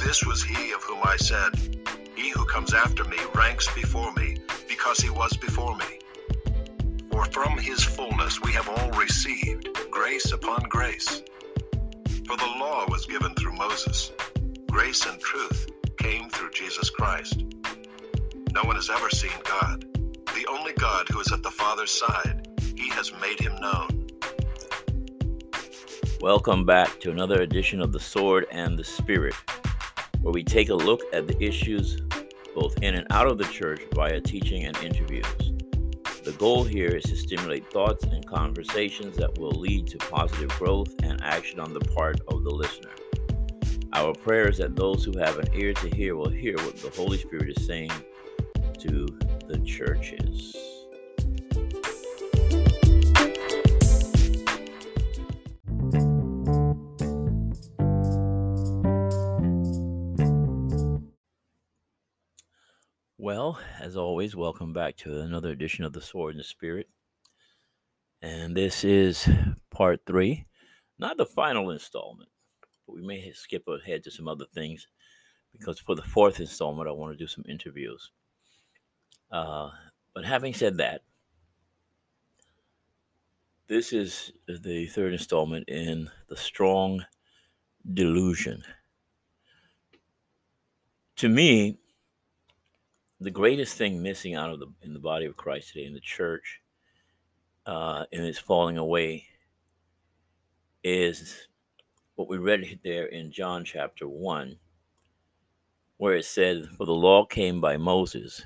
This was he of whom I said, He who comes after me ranks before me, because he was before me. For from his fullness we have all received grace upon grace. For the law was given through Moses, grace and truth came through Jesus Christ. No one has ever seen God. The only God who is at the Father's side, he has made him known. Welcome back to another edition of The Sword and the Spirit, where we take a look at the issues both in and out of the church via teaching and interviews. The goal here is to stimulate thoughts and conversations that will lead to positive growth and action on the part of the listener. Our prayer is that those who have an ear to hear will hear what the Holy Spirit is saying to the churches. As always, welcome back to another edition of The Sword and the Spirit. And this is part three, not the final installment, but we may skip ahead to some other things because for the fourth installment, I want to do some interviews. Uh, but having said that, this is the third installment in The Strong Delusion. To me, the greatest thing missing out of the in the body of Christ today in the church, uh, in its falling away, is what we read there in John chapter one, where it said, "For the law came by Moses."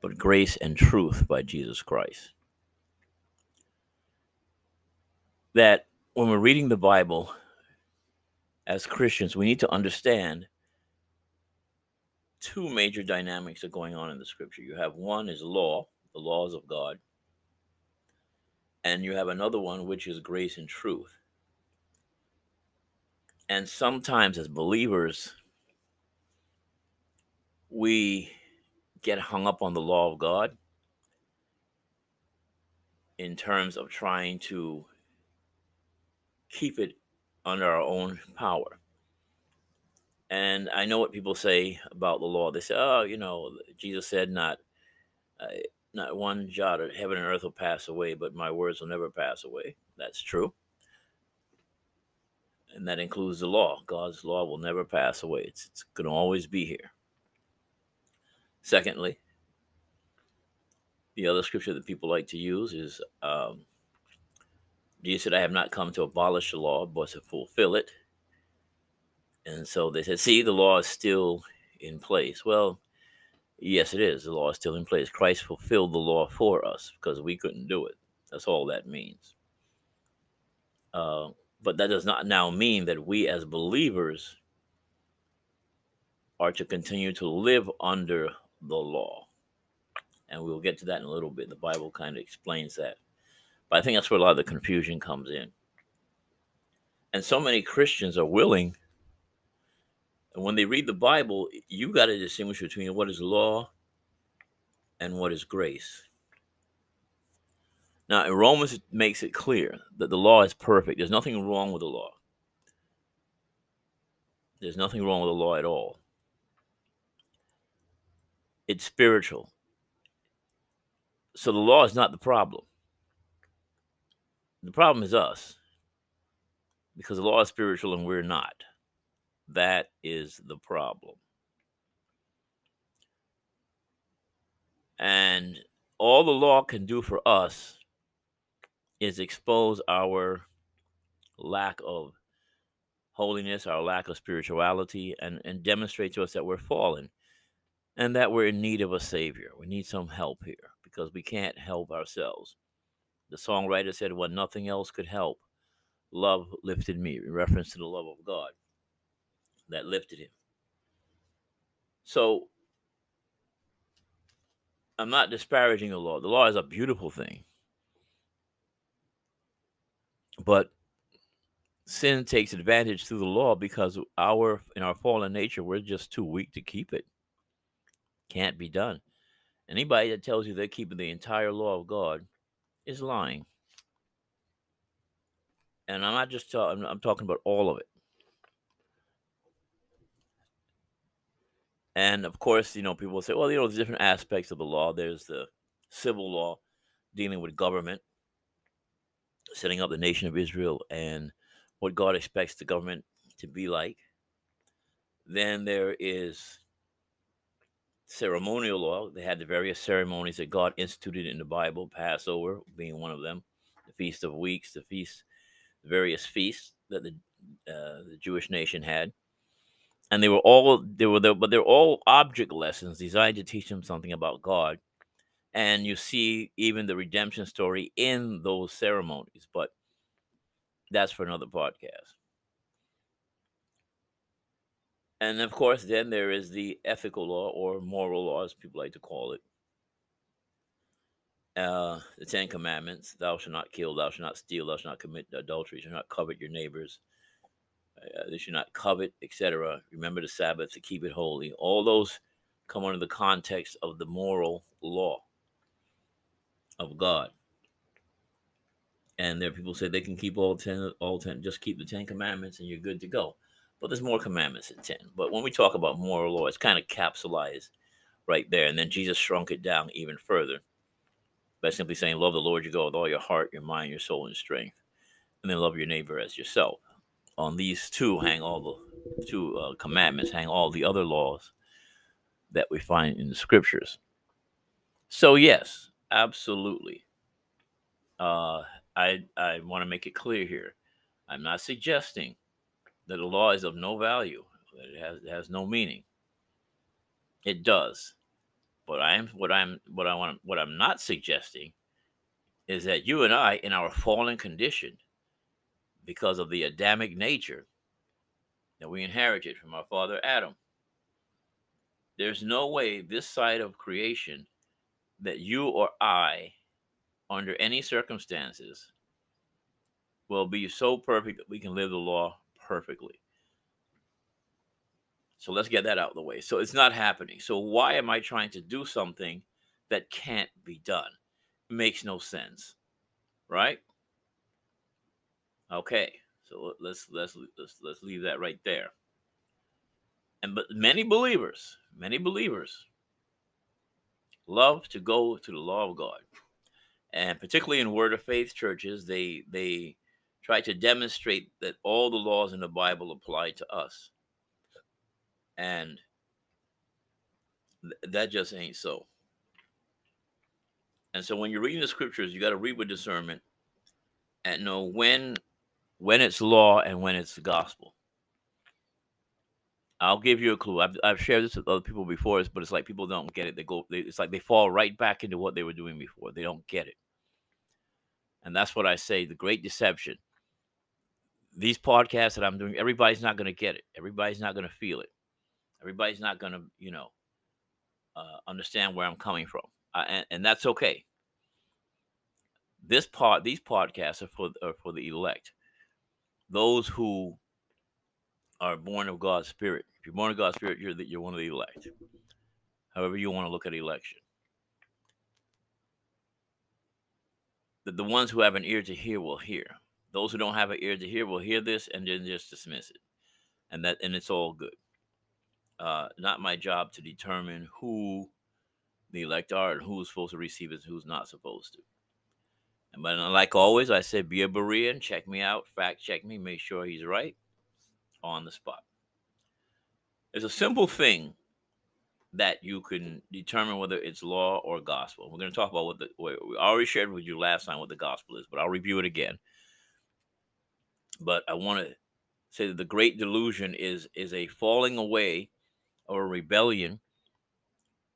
but grace and truth by Jesus Christ. That when we're reading the Bible as Christians, we need to understand two major dynamics are going on in the scripture. You have one is law, the laws of God, and you have another one which is grace and truth. And sometimes as believers, we get hung up on the law of God in terms of trying to keep it under our own power. And I know what people say about the law. They say, "Oh, you know, Jesus said not, uh, not one jot of heaven and earth will pass away, but my words will never pass away." That's true, and that includes the law. God's law will never pass away. It's, it's going to always be here. Secondly, the other scripture that people like to use is um, Jesus said, I have not come to abolish the law, but to fulfill it. And so they said, see, the law is still in place. Well, yes, it is. The law is still in place. Christ fulfilled the law for us because we couldn't do it. That's all that means. Uh, but that does not now mean that we as believers are to continue to live under the law. And we'll get to that in a little bit. The Bible kind of explains that. But I think that's where a lot of the confusion comes in. And so many Christians are willing, and when they read the Bible, you've got to distinguish between what is law and what is grace. Now, in Romans, it makes it clear that the law is perfect. There's nothing wrong with the law. There's nothing wrong with the law at all it's spiritual. So the law is not the problem. The problem is us because the law is spiritual and we're not. That is the problem. And all the law can do for us is expose our lack of holiness, our lack of spirituality, and, and demonstrate to us that we're fallen and that we're in need of a savior. We need some help here because we can't help ourselves. The songwriter said, When nothing else could help, love lifted me, in reference to the love of God that lifted him. So I'm not disparaging the law. The law is a beautiful thing. But sin takes advantage through the law because our in our fallen nature we're just too weak to keep it. Can't be done. Anybody that tells you they're keeping the entire law of God is lying. And I'm not just talking, I'm talking about all of it. And of course, you know, people say, well, you know, there's different aspects of the law. There's the civil law dealing with government, setting up the nation of Israel, and what God expects the government to be like. Then there is ceremonial law. They had the various ceremonies that God instituted in the Bible, Passover being one of them, the Feast of Weeks, the feast, the various feasts that the uh, the Jewish nation had, and they were all they were there, but they're all object lessons designed to teach them something about God. And you see even the redemption story in those ceremonies, but that's for another podcast. And of course, then there is the ethical law or moral law, as people like to call it. Uh, the Ten Commandments Thou shalt not kill, thou shalt not steal, thou shalt not commit adultery, you shalt not covet your neighbors, uh, they should not covet, etc. Remember the Sabbath to keep it holy. All those come under the context of the moral law of God. And there people say they can keep all ten, all ten, just keep the Ten Commandments and you're good to go. But there's more commandments than ten. But when we talk about moral law, it's kind of capsulized right there. And then Jesus shrunk it down even further by simply saying, Love the Lord your God with all your heart, your mind, your soul, and strength. And then love your neighbor as yourself on these two hang all the two uh, commandments, hang all the other laws that we find in the scriptures. So yes, absolutely. Uh, I I want to make it clear here. I'm not suggesting that the law is of no value. That it has it has no meaning. It does. But I am what I'm what I want what I'm not suggesting is that you and I, in our fallen condition, because of the Adamic nature that we inherited from our father Adam. There's no way this side of creation that you or I, under any circumstances, will be so perfect that we can live the law perfectly. So let's get that out of the way. So it's not happening. So why am I trying to do something that can't be done? It makes no sense. Right? Okay, so let's let's let's let's leave that right there. And but many believers, many believers love to go to the law of God. And particularly in word of faith churches, they they try to demonstrate that all the laws in the Bible apply to us. And th- that just ain't so. And so when you're reading the scriptures, you got to read with discernment and know when when it's law and when it's the gospel. I'll give you a clue. I've, I've shared this with other people before, but it's like people don't get it. They go, they, it's like they fall right back into what they were doing before. They don't get it. And that's what I say the great deception. These podcasts that I'm doing, everybody's not going to get it. Everybody's not going to feel it. Everybody's not going to, you know, uh, understand where I'm coming from. And, and that's okay. This part, these podcasts are for, are for the elect those who are born of God's Spirit. If you're born of God's Spirit, you're, the, you're one of the elect. However, you want to look at election. The, the ones who have an ear to hear will hear. Those who don't have an ear to hear will hear this and then just dismiss it. And that and it's all good. Uh, not my job to determine who the elect are and who's supposed to receive it and who's not supposed to. But uh, like always, I said, be a Berean, check me out, fact check me, make sure he's right on the spot. It's a simple thing that you can determine whether it's law or gospel. We're going to talk about what the we already shared with you last time what the gospel is, but I'll review it again. But I want to say that the great delusion is is a falling away or a rebellion.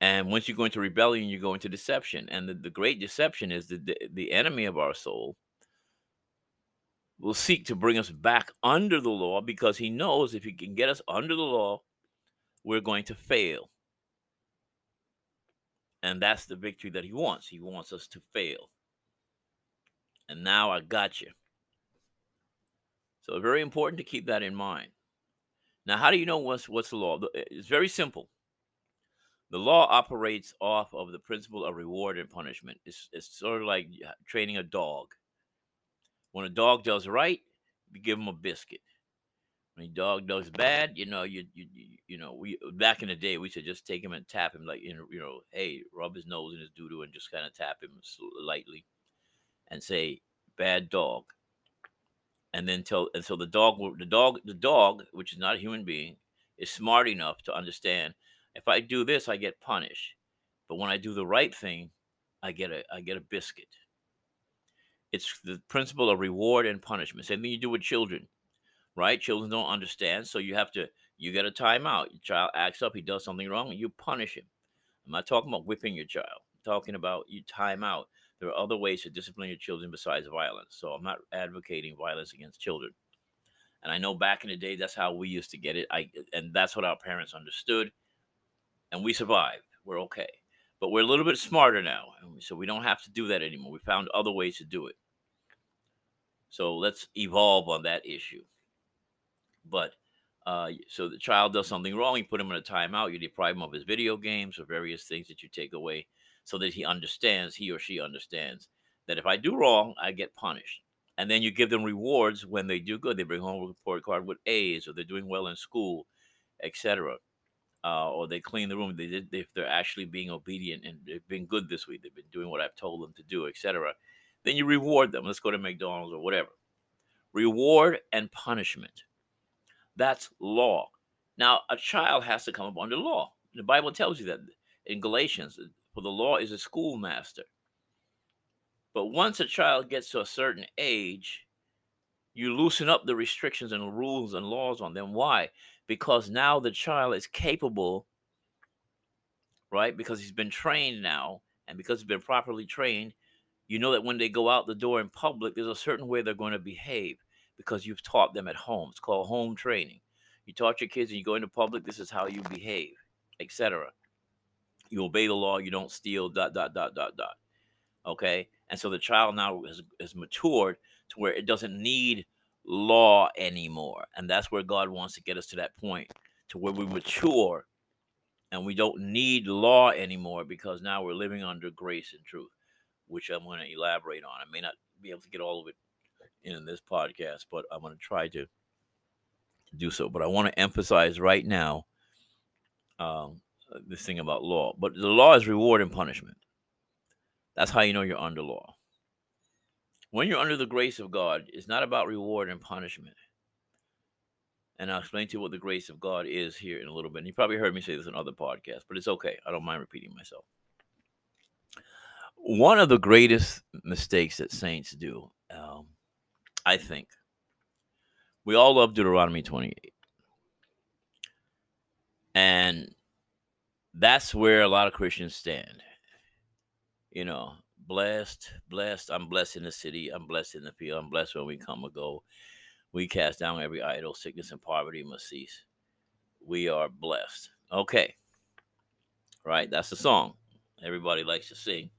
And once you go into rebellion, you go into deception. And the, the great deception is that the, the enemy of our soul will seek to bring us back under the law because he knows if he can get us under the law, we're going to fail. And that's the victory that he wants. He wants us to fail. And now I got you. So very important to keep that in mind. Now, how do you know what's what's the law? It's very simple. The law operates off of the principle of reward and punishment. It's, it's sort of like training a dog. When a dog does right, you give him a biscuit. When a dog does bad, you know, you you you know, we back in the day we should just take him and tap him like you know, hey, rub his nose in his doo doo and just kind of tap him lightly, and say, "Bad dog." And then tell, and so the dog, the dog, the dog, which is not a human being, is smart enough to understand if I do this, I get punished, but when I do the right thing, I get a I get a biscuit. It's the principle of reward and punishment. Same thing you do with children right? Children don't understand, so you have to you get a timeout. Your child acts up, he does something wrong, you punish him. I'm not talking about whipping your child. I'm talking about you time out. There are other ways to discipline your children besides violence. So I'm not advocating violence against children. And I know back in the day that's how we used to get it. I and that's what our parents understood. And we survived. We're okay. But we're a little bit smarter now. So we don't have to do that anymore. We found other ways to do it. So let's evolve on that issue. But uh, so the child does something wrong, you put him in a timeout, you deprive him of his video games or various things that you take away so that he understands, he or she understands that if I do wrong, I get punished. And then you give them rewards when they do good. They bring home a report card with A's or they're doing well in school, etc. Uh, or they clean the room. They did, if they're actually being obedient and they've been good this week, they've been doing what I've told them to do, etc. Then you reward them. Let's go to McDonald's or whatever. Reward and punishment. That's law. Now, a child has to come up under law. The Bible tells you that in Galatians, for the law is a schoolmaster. But once a child gets to a certain age, you loosen up the restrictions and rules and laws on them. Why? Because now the child is capable, right? Because he's been trained now, and because he's been properly trained, you know that when they go out the door in public, there's a certain way they're going to behave because you've taught them at home. It's called home training. You taught your kids and you go into public, this is how you behave, etc. You obey the law, you don't steal, dot, dot, dot, dot, dot. Okay? And so the child now has, has matured to where it doesn't need law anymore. And that's where God wants to get us to that point, to where we mature and we don't need law anymore because now we're living under grace and truth, which I'm going to elaborate on. I may not be able to get all of it in this podcast, but I'm going to try to do so. But I want to emphasize right now um, this thing about law. But the law is reward and punishment. That's how you know you're under law. When you're under the grace of God, it's not about reward and punishment. And I'll explain to you what the grace of God is here in a little bit. And you probably heard me say this in other podcasts, but it's okay. I don't mind repeating myself. One of the greatest mistakes that saints do um, I think. We all love Deuteronomy 28. And that's where a lot of Christians stand. You know, blessed, blessed. I'm blessed in the city. I'm blessed in the field. I'm blessed when we come and go. We cast down every idol. Sickness and poverty must cease. We are blessed. Okay. Right? That's the song everybody likes to sing.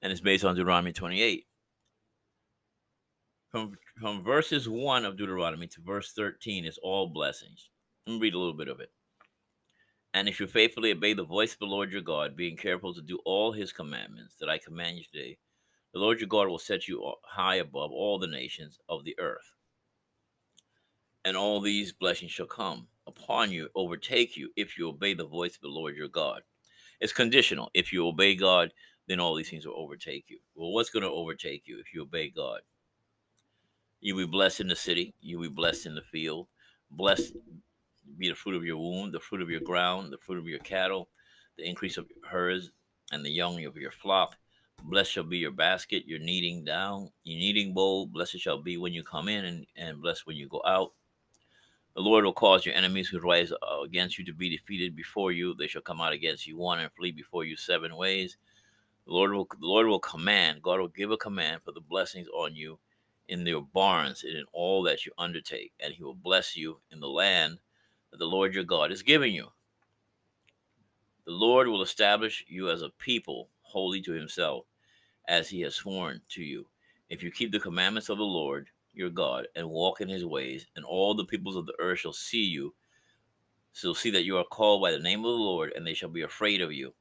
And it's based on Deuteronomy 28 from, from verses 1 of Deuteronomy to verse 13 is all blessings. Let me read a little bit of it. And if you faithfully obey the voice of the Lord your God, being careful to do all his commandments that I command you today, the Lord your God will set you high above all the nations of the earth. And all these blessings shall come upon you, overtake you, if you obey the voice of the Lord your God. It's conditional. If you obey God, then all these things will overtake you. Well, what's going to overtake you if you obey God? You'll be blessed in the city. You'll be blessed in the field. Blessed be the fruit of your womb, the fruit of your ground, the fruit of your cattle, the increase of your herds, and the young of your flock. Blessed shall be your basket, your kneading down, your kneading bowl. Blessed shall be when you come in, and, and blessed when you go out. The Lord will cause your enemies who rise against you to be defeated before you. They shall come out against you one and flee before you seven ways. The Lord will the Lord will command. God will give a command for the blessings on you in your barns and in all that you undertake, and He will bless you in the land that the Lord your God is giving you. The Lord will establish you as a people holy to Himself, as He has sworn to you. If you keep the commandments of the Lord your God and walk in his ways, and all the peoples of the earth shall see you, shall see that you are called by the name of the Lord, and they shall be afraid of you.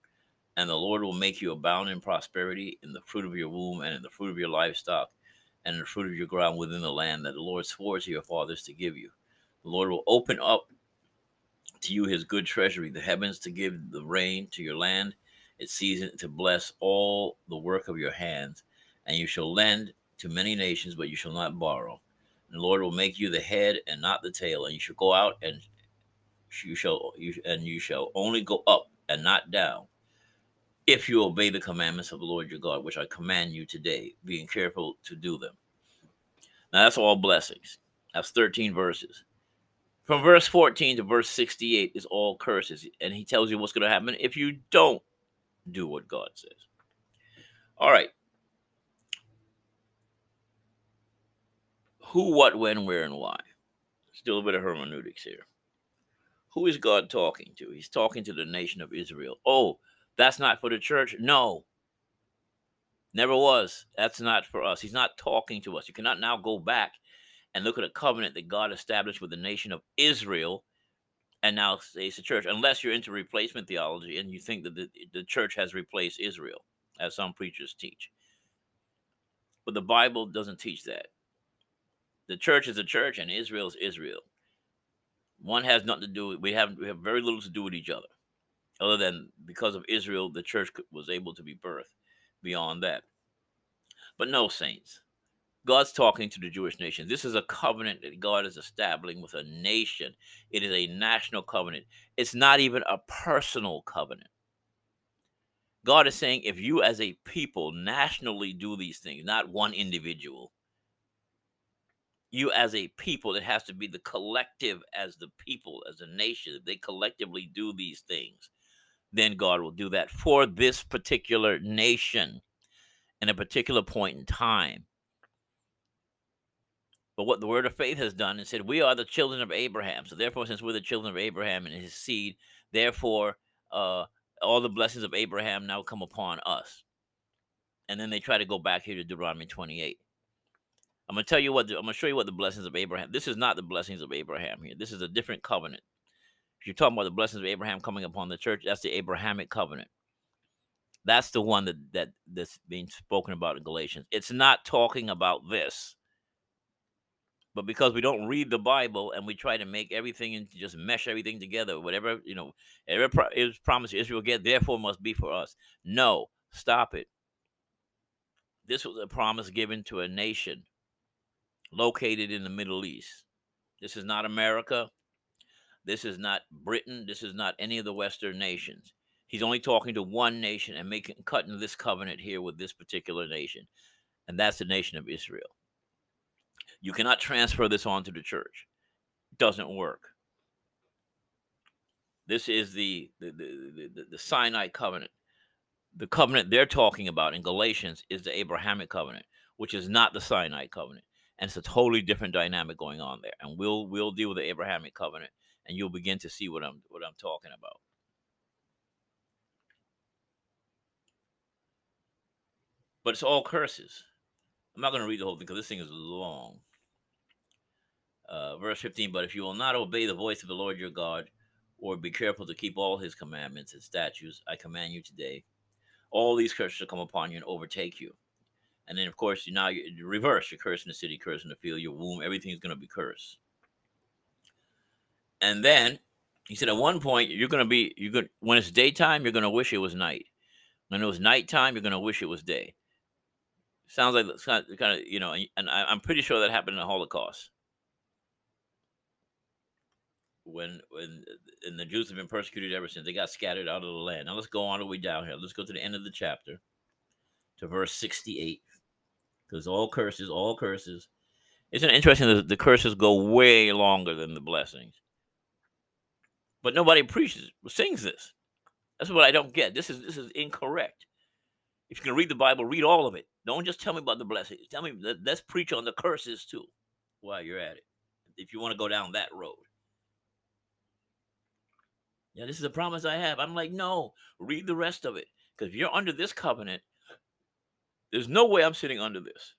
And the Lord will make you abound in prosperity in the fruit of your womb, and in the fruit of your livestock, and in the fruit of your ground within the land that the Lord swore to your fathers to give you. The Lord will open up to you his good treasury, the heavens to give the rain to your land, its season to bless all the work of your hands, and you shall lend to many nations, but you shall not borrow. And the Lord will make you the head and not the tail, and you shall go out and you shall you and you shall only go up and not down, if you obey the commandments of the Lord your God, which I command you today, being careful to do them. Now that's all blessings. That's 13 verses. From verse 14 to verse 68 is all curses, and he tells you what's going to happen if you don't do what God says. All right. who, what, when, where, and why. Still a bit of hermeneutics here. Who is God talking to? He's talking to the nation of Israel. Oh, that's not for the church? No. Never was. That's not for us. He's not talking to us. You cannot now go back and look at a covenant that God established with the nation of Israel and now say it's the church, unless you're into replacement theology and you think that the, the church has replaced Israel, as some preachers teach. But the Bible doesn't teach that the church is a church and Israel is Israel. One has nothing to do with we have we have very little to do with each other, other than because of Israel, the church was able to be birthed. Beyond that, but no saints. God's talking to the Jewish nation. This is a covenant that God is establishing with a nation. It is a national covenant. It's not even a personal covenant. God is saying, if you as a people nationally do these things, not one individual, you as a people it has to be the collective as the people as a nation if they collectively do these things then god will do that for this particular nation in a particular point in time but what the word of faith has done is said we are the children of abraham so therefore since we're the children of abraham and his seed therefore uh, all the blessings of abraham now come upon us and then they try to go back here to deuteronomy 28 I'm gonna tell you what. The, I'm gonna show you what the blessings of Abraham. This is not the blessings of Abraham here. This is a different covenant. If you're talking about the blessings of Abraham coming upon the church, that's the Abrahamic covenant. That's the one that that that's being spoken about in Galatians. It's not talking about this. But because we don't read the Bible and we try to make everything and just mesh everything together, whatever you know, every pro- is promised Israel get, therefore must be for us. No, stop it. This was a promise given to a nation located in the Middle East. This is not America. This is not Britain. This is not any of the Western nations. He's only talking to one nation and making cutting this covenant here with this particular nation, and that's the nation of Israel. You cannot transfer this on to the church. It doesn't work. This is the the, the, the, the Sinai covenant. The covenant they're talking about in Galatians is the Abrahamic covenant, which is not the Sinai covenant and it's a totally different dynamic going on there. And we'll we'll deal with the Abrahamic covenant, and you'll begin to see what I'm what I'm talking about. But it's all curses. I'm not going to read the whole thing because this thing is long. Uh, verse 15, but if you will not obey the voice of the Lord your God, or be careful to keep all his commandments and statutes, I command you today, all these curses shall come upon you and overtake you. And then, of course, you now you reverse. You're in the city, curse in the field, your womb. Everything's going to be cursed. And then He said, at one point, you're going to be, you're going when it's daytime, you're going to wish it was night. When it was nighttime, you're going to wish it was day. Sounds like kind of, you know, and I, I'm pretty sure that happened in the Holocaust. When, when, and the Jews have been persecuted ever since they got scattered out of the land. Now let's go on the way down here. Let's go to the end of the chapter, to verse 68, because all curses, all curses. Isn't interesting that the curses go way longer than the blessings? But nobody preaches, sings this. That's what I don't get. This is this is incorrect. If you can read the Bible, read all of it. Don't just tell me about the blessings. Tell me, let's preach on the curses too while you're at it. If you want to go down that road. Yeah, this is a promise I have. I'm like, no, read the rest of it. Because if you're under this covenant, there's no way I'm sitting under this.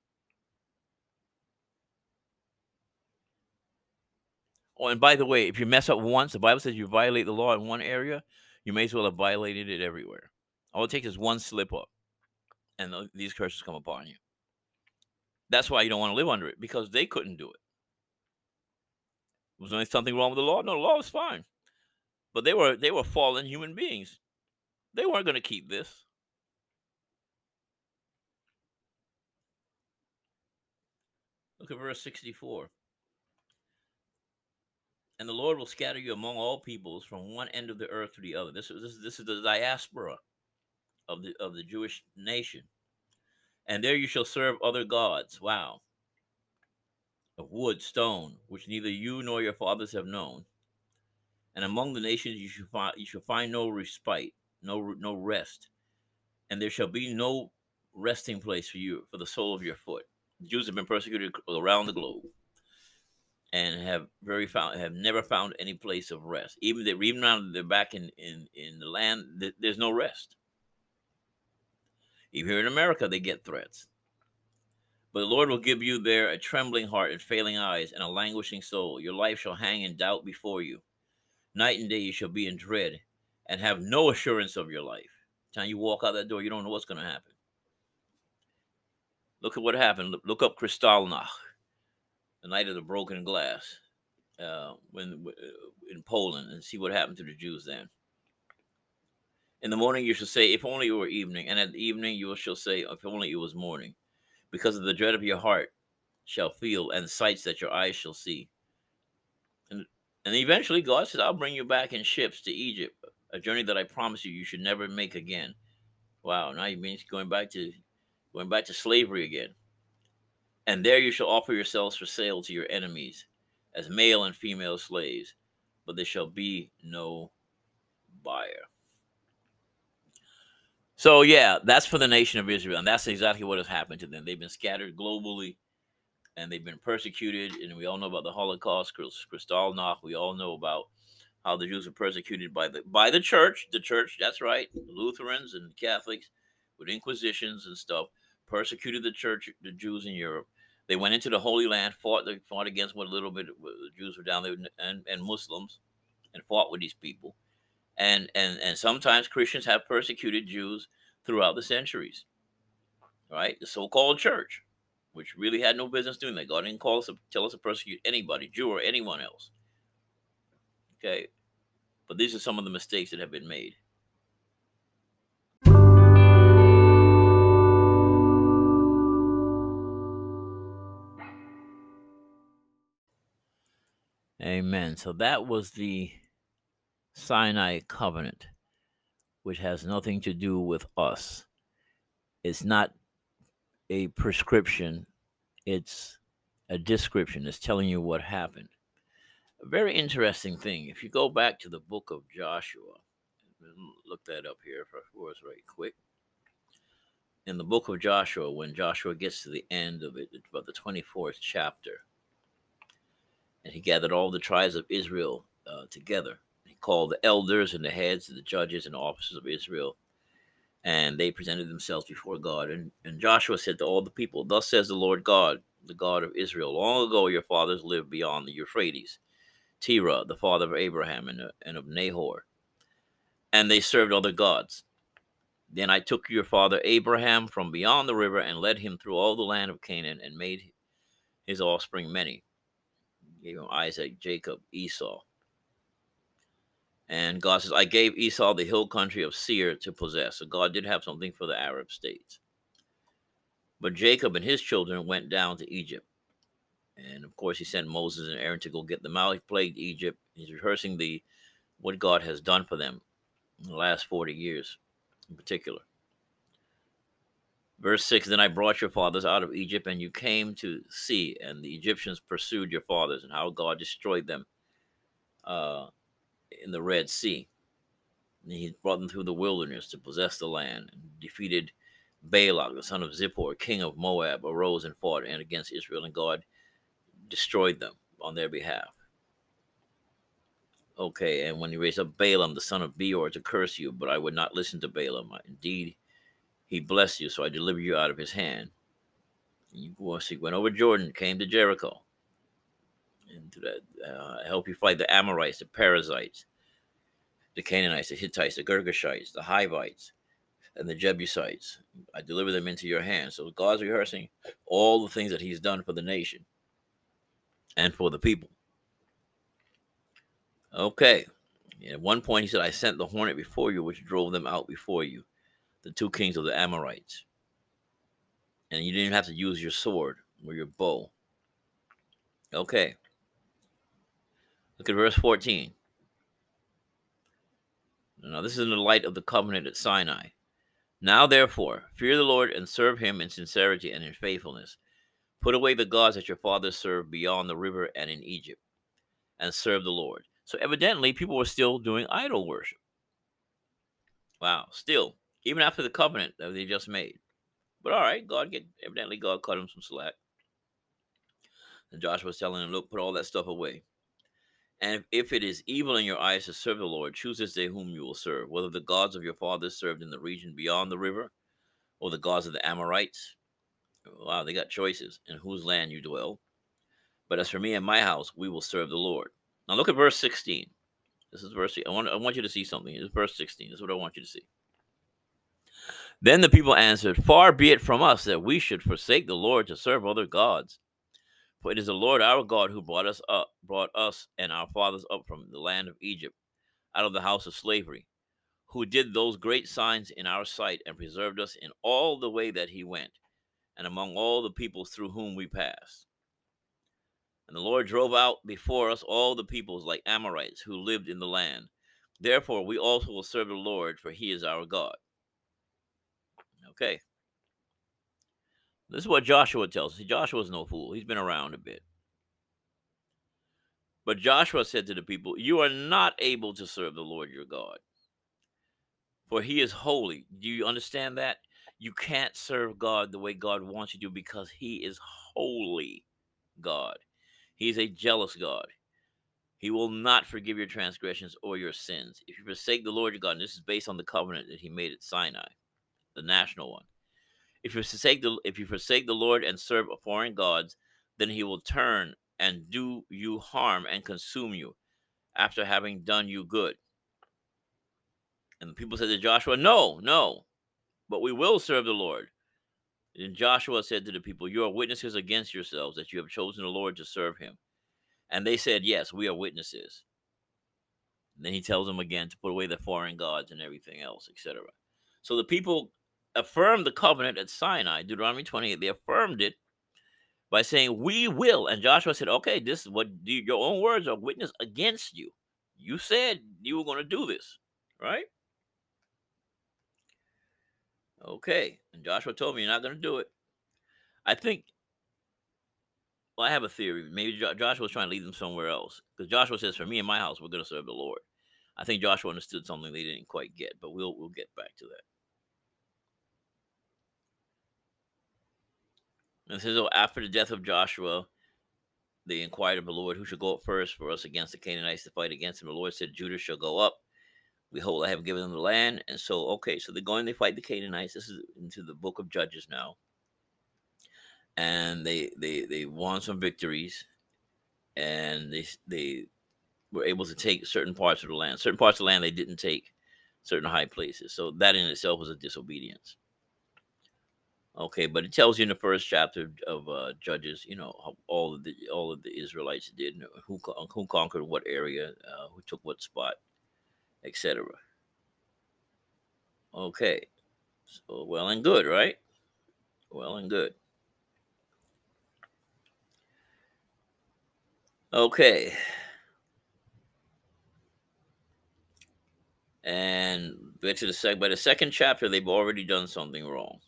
Oh, and by the way, if you mess up once, the Bible says you violate the law in one area, you may as well have violated it everywhere. All it takes is one slip up, and these curses come upon you. That's why you don't want to live under it because they couldn't do it. Was there something wrong with the law? No, the law was fine, but they were they were fallen human beings. They weren't going to keep this. Look at verse 64 and the Lord will scatter you among all peoples from one end of the earth to the other. This is this, this is the diaspora of the of the Jewish nation. And there you shall serve other gods. Wow. Of wood, stone, which neither you nor your fathers have known. And among the nations you shall find you shall find no respite, no no rest, and there shall be no resting place for you for the sole of your foot. The Jews have been persecuted around the globe and have very found have never found any place of rest. Even they even now they're back in in in the land, there's no rest. Even here in America, they get threats. But the Lord will give you there a trembling heart and failing eyes and a languishing soul. Your life shall hang in doubt before you. Night and day you shall be in dread and have no assurance of your life. Time you walk out that door, you don't know what's going to happen. Look at what happened. Look up Kristallnacht the night of the broken glass uh, when uh, in Poland and see what happened to the Jews then. In the morning you shall say, If only it were evening, and at the evening you shall say, If only it was morning, because of the dread of your heart shall feel, and sights that your eyes shall see. And eventually God says, I'll bring you back in ships to Egypt, a journey that I promise you you should never make again. Wow, now you mean going back to going back to slavery again. And there you shall offer yourselves for sale to your enemies as male and female slaves, but there shall be no buyer. So, yeah, that's for the nation of Israel. And that's exactly what has happened to them. They've been scattered globally and they've been persecuted. And we all know about the Holocaust, Kristallnacht. We all know about how the Jews were persecuted by the by the church. The church, that's right, Lutherans and Catholics with inquisitions and stuff persecuted the church, the Jews in Europe. They went into the Holy Land, fought they fought against what a little bit the Jews were down there, and, and Muslims, and fought with these people. And and and sometimes Christians have persecuted Jews throughout the centuries. Right, the so-called church, which really had no business doing that. God didn't call us to tell us to persecute anybody, Jew or anyone else. Okay, but these are some of the mistakes that have been made. Amen. So that was the Sinai covenant, which has nothing to do with us. It's not a prescription, it's a description. It's telling you what happened. A very interesting thing. If you go back to the book of Joshua, look that up here for, us right quick. In the book of Joshua, when Joshua gets to the end of it, about the 24th chapter, and he gathered all the tribes of Israel uh, together. He called the elders and the heads and the judges and officers of Israel, and they presented themselves before God. And, and Joshua said to all the people, Thus says the Lord God, the God of Israel, long ago your fathers lived beyond the Euphrates, Terah, the father of Abraham and, uh, and of Nahor, and they served other gods. Then I took your father Abraham from beyond the river and led him through all the land of Canaan and made his offspring many gave him Isaac, Jacob, Esau. And God says, I gave Esau the hill country of Seir to possess. So God did have something for the Arab states. But Jacob and his children went down to Egypt. And of course, he sent Moses and Aaron to go get them out. He plagued Egypt. He's rehearsing the what God has done for them in the last 40 years in particular. Verse 6 Then I brought your fathers out of Egypt, and you came to see, and the Egyptians pursued your fathers, and how God destroyed them uh, in the Red Sea. And he brought them through the wilderness to possess the land, and defeated Balak, the son of Zippor, king of Moab, arose and fought and against Israel, and God destroyed them on their behalf. Okay, and when he raised up Balaam, the son of Beor, to curse you, but I would not listen to Balaam. Indeed, he blessed you, so I delivered you out of his hand. And you he went over Jordan, came to Jericho, and to that, uh, help you fight the Amorites, the Perizzites, the Canaanites, the Hittites, the Girgashites, the Hivites, and the Jebusites. I deliver them into your hands. So God's rehearsing all the things that He's done for the nation and for the people. Okay. At one point, he said, I sent the hornet before you, which drove them out before you, the two kings of the Amorites. And you didn't have to use your sword or your bow. Okay. Look at verse 14. Now, this is in the light of the covenant at Sinai. Now, therefore, fear the Lord and serve him in sincerity and in faithfulness. Put away the gods that your fathers served beyond the river and in Egypt, and serve the Lord. So evidently, people were still doing idol worship. Wow, still, even after the covenant that they just made. But all right, God get evidently God cut him some slack. And Joshua was telling him, look, put all that stuff away. And if it is evil in your eyes to serve the Lord, choose this day whom you will serve, whether the gods of your fathers served in the region beyond the river, or the gods of the Amorites. Wow, they got choices in whose land you dwell. But as for me and my house, we will serve the Lord. Now look at verse 16. This is verse. I want. I want you to see something. Is verse 16. This is what I want you to see. Then the people answered, Far be it from us that we should forsake the Lord to serve other gods. For it is the Lord our God who brought us up, brought us and our fathers up from the land of Egypt, out of the house of slavery, who did those great signs in our sight and preserved us in all the way that he went, and among all the peoples through whom we passed. And the Lord drove out before us all the peoples like Amorites who lived in the land. Therefore, we also will serve the Lord, for he is our God. Okay. This is what Joshua tells us. Joshua's no fool. He's been around a bit. But Joshua said to the people, You are not able to serve the Lord your God, for he is holy. Do you understand that? You can't serve God the way God wants you to because he is holy God. He's a jealous God. He will not forgive your transgressions or your sins. If you forsake the Lord your God, and this is based on the covenant that he made at Sinai, the national one. If you forsake the if you forsake the Lord and serve foreign gods, then he will turn and do you harm and consume you after having done you good. And the people said to Joshua, No, no, but we will serve the Lord. And Joshua said to the people, You are witnesses against yourselves that you have chosen the Lord to serve him. And they said, Yes, we are witnesses. And then he tells them again to put away the foreign gods and everything else, etc. So the people affirmed the covenant at Sinai, Deuteronomy 28. They affirmed it by saying, We will. And Joshua said, Okay, this is what your own words are witness against you. You said you were going to do this, right? Okay. And Joshua told me you're not going to do it. I think, well, I have a theory. Maybe Joshua was trying to lead them somewhere else. Because Joshua says, for me and my house, we're going to serve the Lord. I think Joshua understood something they didn't quite get, but we'll we'll get back to that. And it says, oh, after the death of Joshua, they inquired of the Lord, who should go up first for us against the Canaanites to fight against them. The Lord said, Judah shall go up Behold, I have given them the land. And so, okay, so they're going, they fight the Canaanites. This is into the book of Judges now. And they they they won some victories and they they were able to take certain parts of the land. Certain parts of the land they didn't take certain high places. So that in itself was a disobedience. Okay, but it tells you in the first chapter of uh, Judges, you know, all of the all of the Israelites did, who who conquered what area, uh, who took what spot. etc. Okay, so well and good, right? Well and good. Okay. And to the sec by the second chapter, they've already done something wrong.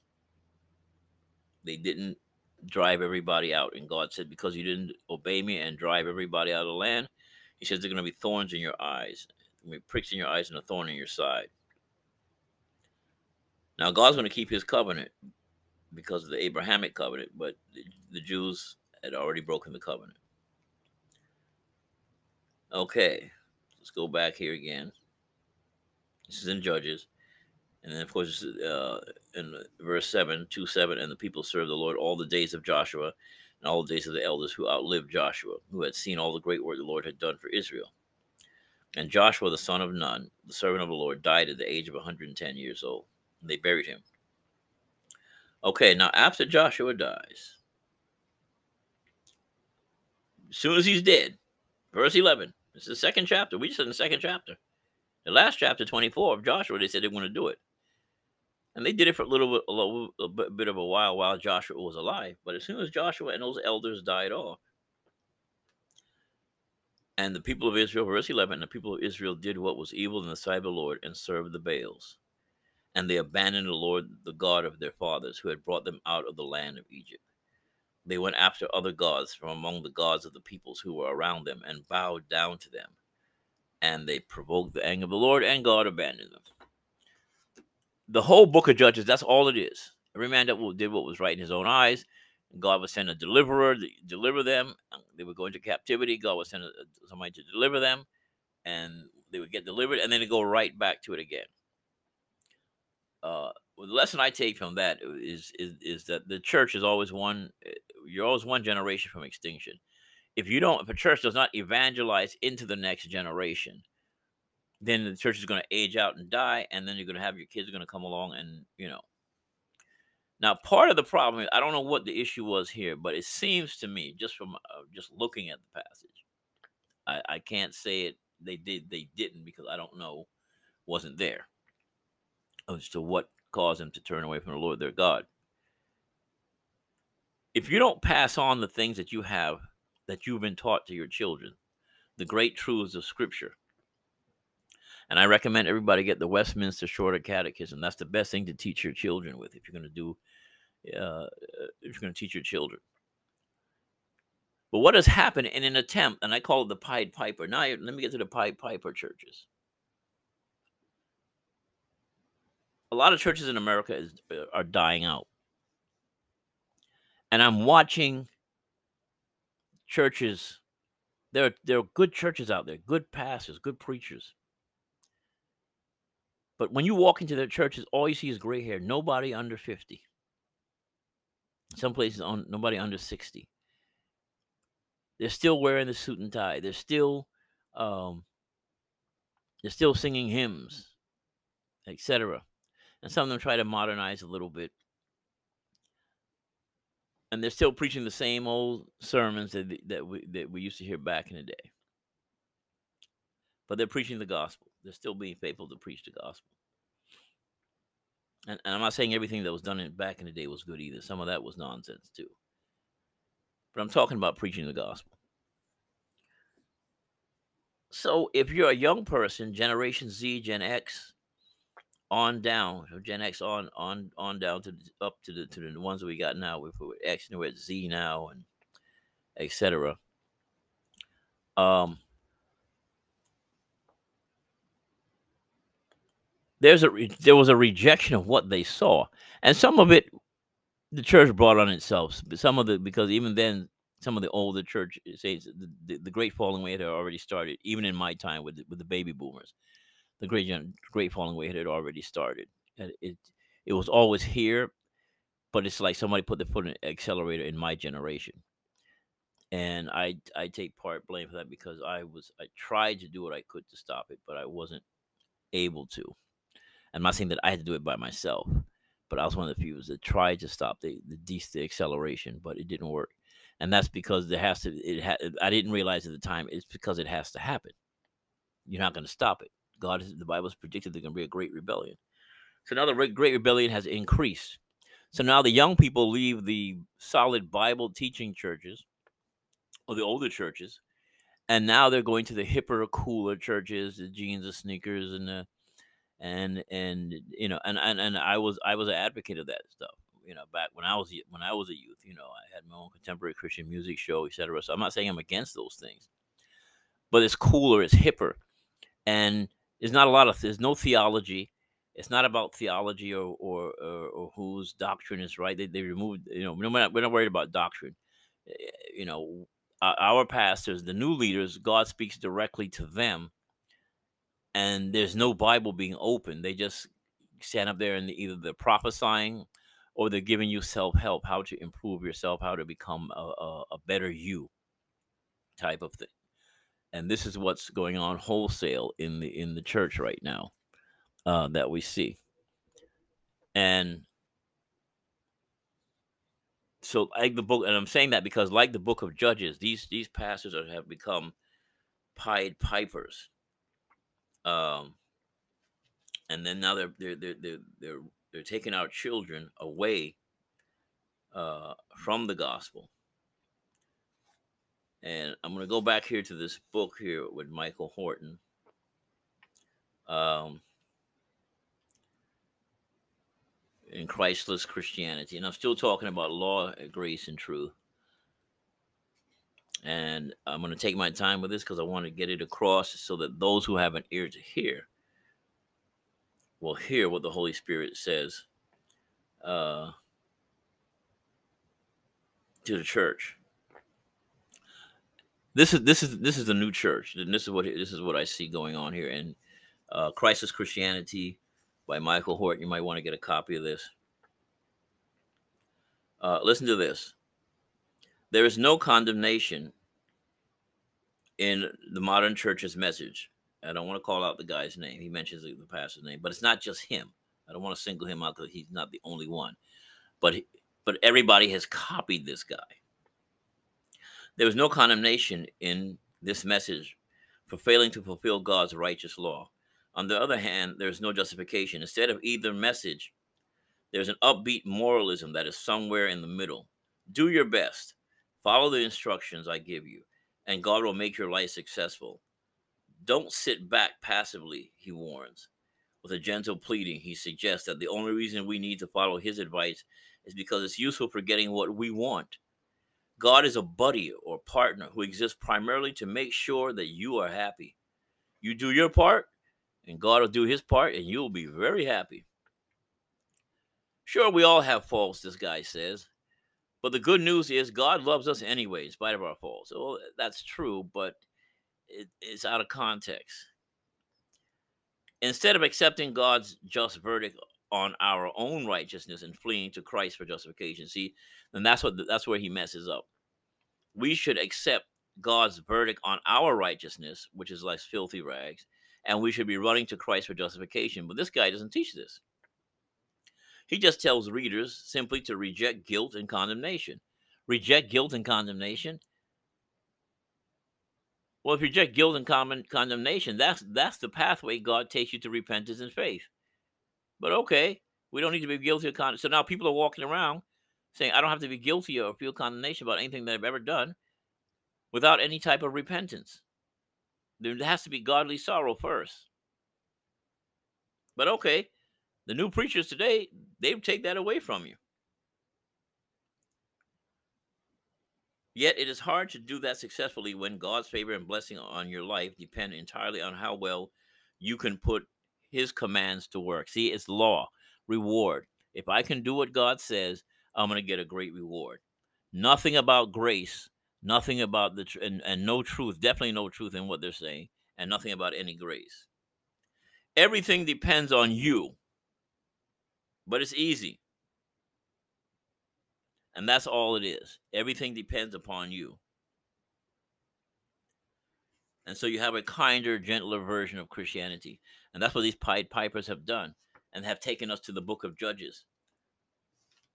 They didn't drive everybody out. And God said, Because you didn't obey me and drive everybody out of the land, He says, There are going to be thorns in your eyes, be pricks in your eyes, and a thorn in your side. Now, God's going to keep His covenant because of the Abrahamic covenant, but the Jews had already broken the covenant. Okay, let's go back here again. This is in Judges. And then, of course, uh, in verse 7, 2 7, and the people served the Lord all the days of Joshua and all the days of the elders who outlived Joshua, who had seen all the great work the Lord had done for Israel. And Joshua, the son of Nun, the servant of the Lord, died at the age of 110 years old. And they buried him. Okay, now after Joshua dies, as soon as he's dead, verse 11, this is the second chapter. We just in the second chapter. The last chapter, 24 of Joshua, they said they going to do it. And they did it for a little bit, a little a bit of a while while Joshua was alive. But as soon as Joshua and those elders died off, and the people of Israel, verse 11, the people of Israel did what was evil in the sight of the Lord and served the Baals. And they abandoned the Lord, the God of their fathers, who had brought them out of the land of Egypt. They went after other gods from among the gods of the peoples who were around them and bowed down to them. And they provoked the anger of the Lord, and God abandoned them the whole book of Judges, that's all it is. Every man that did what was right in his own eyes, God would send a deliverer to deliver them. They would go into captivity. God would send somebody to deliver them, and they would get delivered, and then they go right back to it again. Uh, well, the lesson I take from that is, is is that the church is always one. Eh, you're always one generation from extinction. If you don't, if a church does not evangelize into the next generation, then the church is going to age out and die, and then you're going to have your kids going to come along and you know. Now, part of the problem is I don't know what the issue was here, but it seems to me, just from uh, just looking at the passage, I, I can't say it. They did, they didn't, because I don't know, wasn't there as to what caused them to turn away from the Lord their God. If you don't pass on the things that you have that you've been taught to your children, the great truths of Scripture, and I recommend everybody get the Westminster Shorter Catechism. That's the best thing to teach your children with if you're going to do, uh, if you're going to teach your children. But what has happened in an attempt, and I call it the Pied Piper. Now, let me get to the Pied Piper churches. A lot of churches in America is, uh, are dying out. And I'm watching churches. There are, there are good churches out there, good pastors, good preachers but when you walk into their churches, all you see is gray hair. Nobody under 50. Some places on nobody under 60. They're still wearing the suit and tie. They're still um, they're still singing hymns, etc. And some of them try to modernize a little bit. And they're still preaching the same old sermons that, that we that we used to hear back in the day. But they're preaching the gospel. They're still being faithful to preach the gospel. And, and I'm not saying everything that was done in, back in the day was good either. Some of that was nonsense too. But I'm talking about preaching the gospel. So if you're a young person, Generation Z, Gen X, on down, Gen X on on on down to up to the to the ones that we got now. We're, X and we're at Z now, and etc. Um, there's a there was a rejection of what they saw, and some of it the church brought on itself. Some of the because even then some of the older church eh, saints the, the, the, great falling away had already started. Even in my time with the, with the baby boomers, the great great falling away had already started. It, it it was always here, but it's like somebody put the foot the accelerator in my generation and I I take part blame for that because I was I tried to do what I could to stop it, but I wasn't able to. I'm not saying that I had to do it by myself, but I was one of the few that tried to stop the the, de- the acceleration, but it didn't work. And that's because there has to. It ha- I didn't realize at the time. It's because it has to happen. You're not going to stop it. God, the Bible has predicted there's going to be a great rebellion. So now the great rebellion has increased. So now the young people leave the solid Bible teaching churches or the older churches, and now they're going to the hipper, cooler churches, the jeans, the sneakers, and the and and you know, and and and I was I was an advocate of that stuff. You know, back when I was when I was a youth, you know, I had my own contemporary Christian music show, etc. So I'm not saying I'm against those things, but it's cooler, it's hipper, and there's not a lot of there's no theology it's not about theology or or, or, or whose doctrine is right. They, they removed, you know, we're not, we're not worried about doctrine. Eh, you know, our pastors, the new leaders, God speaks directly to them, and there's no Bible being open. They just stand up there and either they're prophesying or they're giving you self help, how to improve yourself, how to become a, a, a better you, type of thing. And this is what's going on wholesale in the in the church right now uh, that we see. And so like the book and i'm saying that because like the book of judges these these pastors are, have become pied pipers um and then now they're they're they're they're they're, they're taking our children away uh from the gospel and i'm going to go back here to this book here with michael horton um in Christless Christianity. And I'm still talking about law, grace, and truth. And I'm going to take my time with this because I want to get it across so that those who have an ear to hear will hear what the Holy Spirit says uh, to the church. This is this is this is the new church, and this is what this is what I see going on here. And uh, Christless Christianity by Michael Horton. You might want to get a copy of this. Uh, listen to this. There is no condemnation in the modern church's message. I don't want to call out the guy's name. He mentions the, pastor's name, but it's not just him. I don't want to single him out because he's not the only one. But but everybody has copied this guy. There was no condemnation in this message for failing to fulfill God's righteous law. On the other hand, there's no justification. Instead of either message, there's an upbeat moralism that is somewhere in the middle. Do your best, follow the instructions I give you, and God will make your life successful. Don't sit back passively, he warns. With a gentle pleading, he suggests that the only reason we need to follow his advice is because it's useful for getting what we want. God is a buddy or partner who exists primarily to make sure that you are happy. You do your part, and God will do his part, and you'll be very happy. Sure, we all have faults, this guy says. But the good news is God loves us anyway, in spite of our faults. Well, that's true, but it, it's out of context. Instead of accepting God's just verdict on our own righteousness and fleeing to Christ for justification, see, then that's what that's where he messes up. We should accept God's verdict on our righteousness, which is like filthy rags, and we should be running to Christ for justification. But this guy doesn't teach this. He just tells readers simply to reject guilt and condemnation. Reject guilt and condemnation. Well, if you reject guilt and con- condemnation, that's that's the pathway God takes you to repentance and faith. But okay, we don't need to be guilty of condemnation. So now people are walking around saying, I don't have to be guilty or feel condemnation about anything that I've ever done without any type of repentance. There has to be godly sorrow first. But okay, the new preachers today, they take that away from you. Yet it is hard to do that successfully when God's favor and blessing on your life depend entirely on how well you can put his commands to work. See, it's law, reward. If I can do what God says, I'm going to get a great reward. Nothing about grace nothing about the tr- and, and no truth definitely no truth in what they're saying and nothing about any grace everything depends on you but it's easy. And that's all it is. Everything depends upon you. And so you have a kinder gentler version of christianity. And that's what these pied pipers have done and have taken us to the book of judges.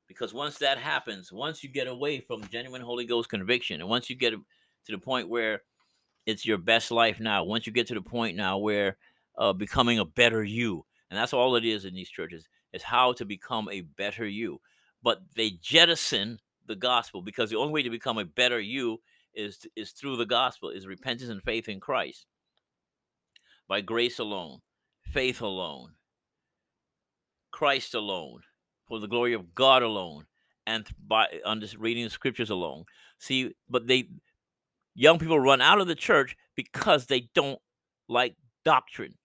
Because once that happens, once you get away from genuine Holy Ghost conviction, and once you get to the point where it's your best life now, once you get to the point now where uh, becoming a better you. And that's all it is in these churches is how to become a better you. But they jettison the gospel because the only way to become a better you is is through the gospel is repentance and faith in Christ. By grace alone, faith alone, Christ alone, for the glory of God alone, and by under reading the scriptures alone. See, but they young people run out of the church because they don't like doctrine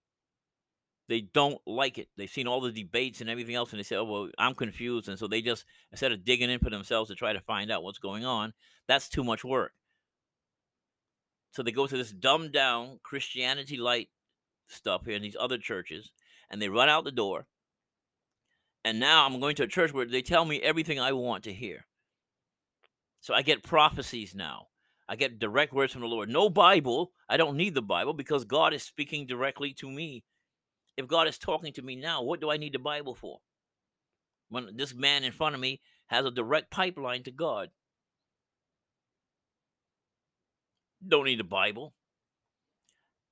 they don't like it. They've seen all the debates and everything else, and they say, "Oh well, I'm confused," and so they just instead of digging in for themselves to try to find out what's going on, that's too much work. So they go to this dumbed down Christianity light stuff here in these other churches, and they run out the door. And now I'm going to a church where they tell me everything I want to hear. So I get prophecies now. I get direct words from the Lord. No Bible. I don't need the Bible because God is speaking directly to me if God is talking to me now, what do I need the Bible for? When this man in front of me has a direct pipeline to God. Don't need the Bible.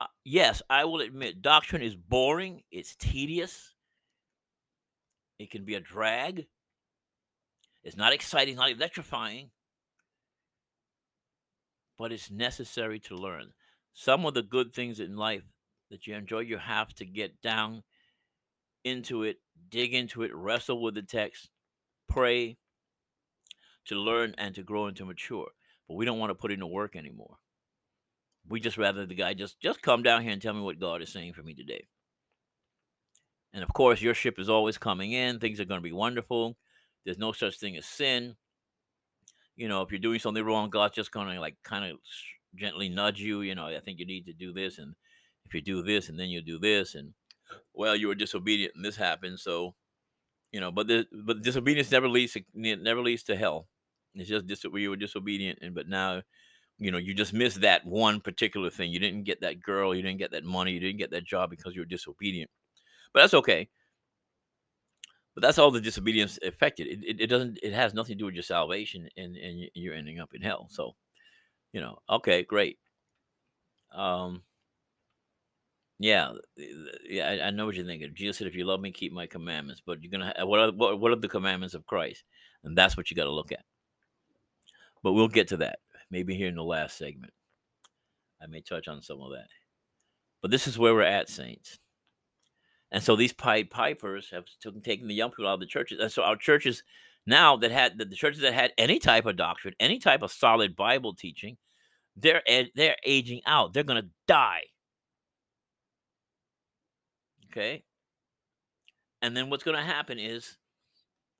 Uh, yes, I will admit doctrine is boring, it's tedious, it can be a drag. It's not exciting, not electrifying, but it's necessary to learn. Some of the good things in life that you enjoy, you have to get down into it, dig into it, wrestle with the text, pray to learn and to grow and to mature. But we don't want to put in the work anymore. We just rather the guy just just come down here and tell me what God is saying for me today. And of course, your ship is always coming in. Things are going to be wonderful. There's no such thing as sin. You know, if you're doing something wrong, God's just going to like kind of gently nudge you. You know, I think you need to do this, and if you do this and then you do this and well you were disobedient and this happened so you know but the but disobedience never leads to never leads to hell. It's just dis- you were disobedient and but now you know you just missed that one particular thing. You didn't get that girl you didn't get that money you didn't get that job because you were disobedient. But that's okay. But that's all the disobedience affected. It, it, it doesn't it has nothing to do with your salvation and and you're ending up in hell. So you know okay great. Um yeah, uh, yeah, I, I know what you're thinking. Jesus said, "If you love me, keep my commandments." But you're gonna uh, what are what, what are the commandments of Christ? And that's what you got to look at. But we'll get to that maybe here in the last segment. I may touch on some of that. But this is where we're at, saints. And so these Pied Pipers have taken the young people out of the churches. And so our churches now that had the, the churches that had any type of doctrine, any type of solid Bible teaching, they're they're aging out. They're going to die Okay. And then what's going to happen is,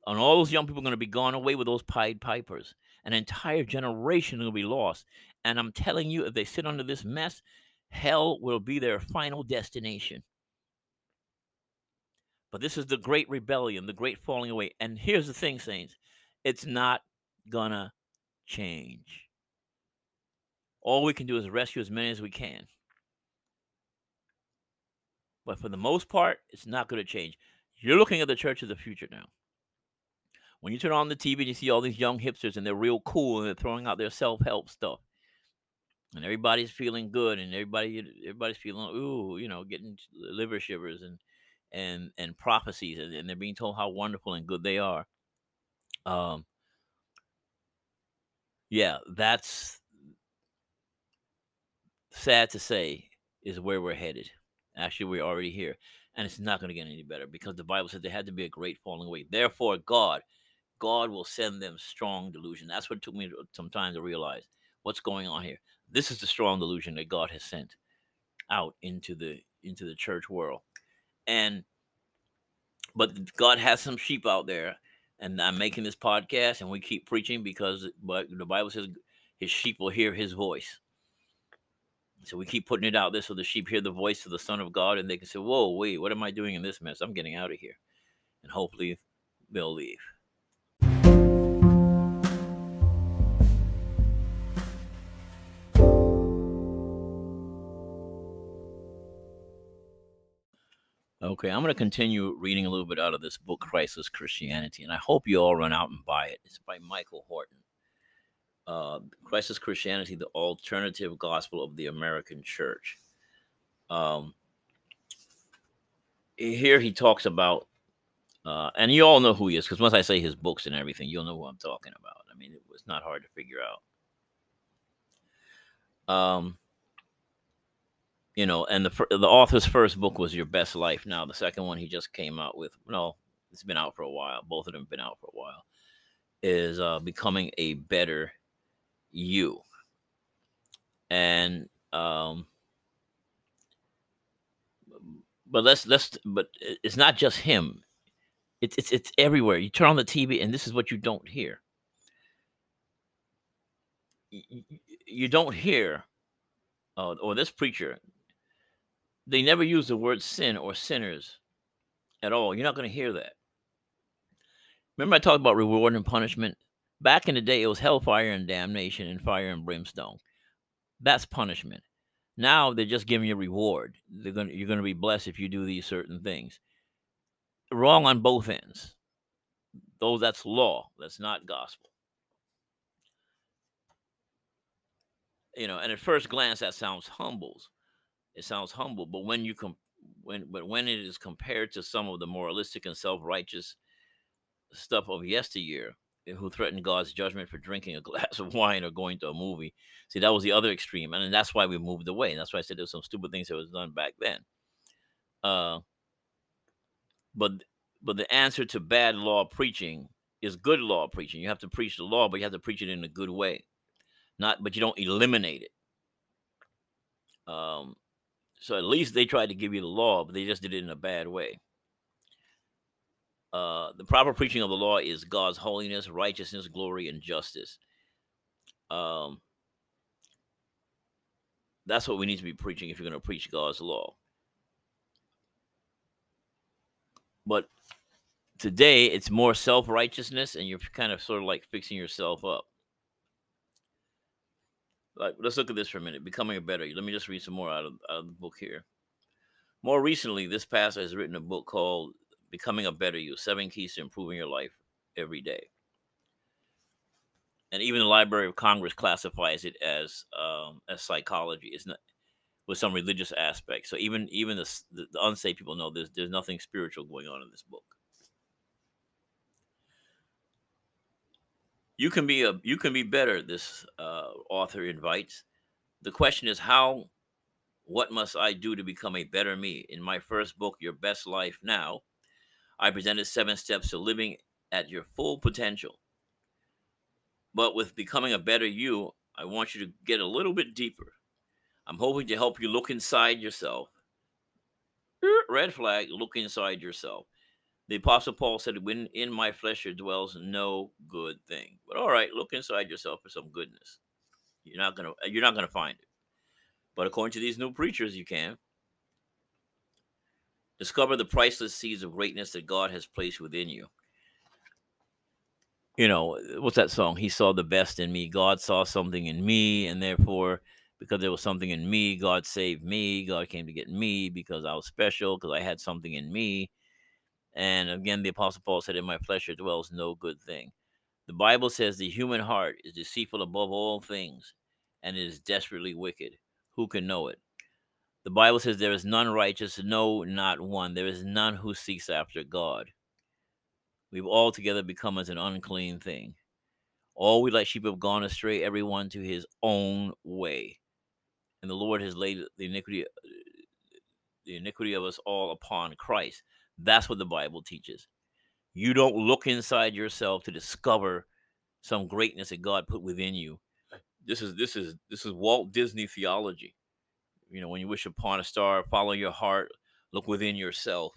and all those young people are going to be gone away with those Pied Pipers. An entire generation will be lost. And I'm telling you, if they sit under this mess, hell will be their final destination. But this is the great rebellion, the great falling away. And here's the thing, saints it's not going to change. All we can do is rescue as many as we can. But for the most part, it's not going to change. You're looking at the church of the future now. When you turn on the TV and you see all these young hipsters and they're real cool and they're throwing out their self-help stuff. And everybody's feeling good and everybody everybody's feeling ooh, you know, getting liver shivers and and and prophecies and, and they're being told how wonderful and good they are. Um yeah, that's sad to say is where we're headed. Actually, we're already here. And it's not going to get any better because the Bible said there had to be a great falling away. Therefore, God, God will send them strong delusion. That's what took me some time to realize what's going on here. This is the strong delusion that God has sent out into the into the church world. And but God has some sheep out there, and I'm making this podcast, and we keep preaching because but the Bible says his sheep will hear his voice. So we keep putting it out there so the sheep hear the voice of the Son of God and they can say, Whoa, wait, what am I doing in this mess? I'm getting out of here. And hopefully they'll leave. Okay, I'm going to continue reading a little bit out of this book, Christless Christianity, and I hope you all run out and buy it. It's by Michael Horton uh, Christless Christianity, the alternative gospel of the American church. Um, here he talks about, uh, and you all know who he is because once I say his books and everything, you'll know who I'm talking about. I mean, it was not hard to figure out. Um, you know, and the the author's first book was Your Best Life. Now the second one he just came out with, no, it's been out for a while. Both of them have been out for a while. Is uh, becoming a better you, and um, but let's let's but it's not just him. It's it's it's everywhere. You turn on the TV, and this is what you don't hear. You, don't hear, uh, or this preacher they never use the word sin or sinners at all. You're not going to hear that. Remember, I talked about reward and punishment? Back in the day, it was hellfire and damnation and fire and brimstone. That's punishment. Now they're just giving you a reward. They're to, you're going to be blessed if you do these certain things. Wrong on both ends. Though that's law, that's not gospel. You know, and at first glance, that sounds humbles it sounds humble, but when you com- when but when it is compared to some of the moralistic and self-righteous stuff of yesteryear, who threatened God's judgment for drinking a glass of wine or going to a movie. See, that was the other extreme, and that's why we moved away. And that's why I said there there's some stupid things that was done back then. Uh, but but the answer to bad law preaching is good law preaching. You have to preach the law, but you have to preach it in a good way, not but you don't eliminate it. Um, so at least they tried to give you the law, but they just did it in a bad way. Uh, the proper preaching of the law is God's holiness, righteousness, glory, and justice. Um, that's what we need to be preaching if you're going to preach God's law. But today, it's more self righteousness, and you're kind of sort of like fixing yourself up. Like, let's look at this for a minute. Becoming a better. Let me just read some more out of, out of the book here. More recently, this pastor has written a book called Becoming a Better You Seven Keys to Improving Your Life Every Day. And even the Library of Congress classifies it as um, as psychology. It's not with some religious aspects. So even even the, the, the unsaved people know there's there's nothing spiritual going on in this book. you can be a you can be better this uh, author invites the question is how what must i do to become a better me in my first book your best life now i presented seven steps to living at your full potential but with becoming a better you i want you to get a little bit deeper i'm hoping to help you look inside yourself red flag look inside yourself the Apostle Paul said, When in my flesh there dwells no good thing. But all right, look inside yourself for some goodness. You're not gonna you're not gonna find it. But according to these new preachers, you can. Discover the priceless seeds of greatness that God has placed within you. You know, what's that song? He saw the best in me. God saw something in me, and therefore, because there was something in me, God saved me. God came to get me because I was special, because I had something in me and again, the Apostle Paul said, In my flesh dwells no good thing. The Bible says the human heart is deceitful above all things and is desperately wicked. Who can know it? The Bible says there is none righteous, no, not one. There is none who seeks after God. We've altogether become as an unclean thing. All we like sheep have gone astray, everyone to his own way. And the Lord has laid the iniquity, uh, the iniquity of us all upon Christ. That's what the Bible teaches. You don't look inside yourself to discover some greatness that God put within you. This is this is this is Walt Disney theology. You know, when you wish upon a star, follow your heart, look within yourself.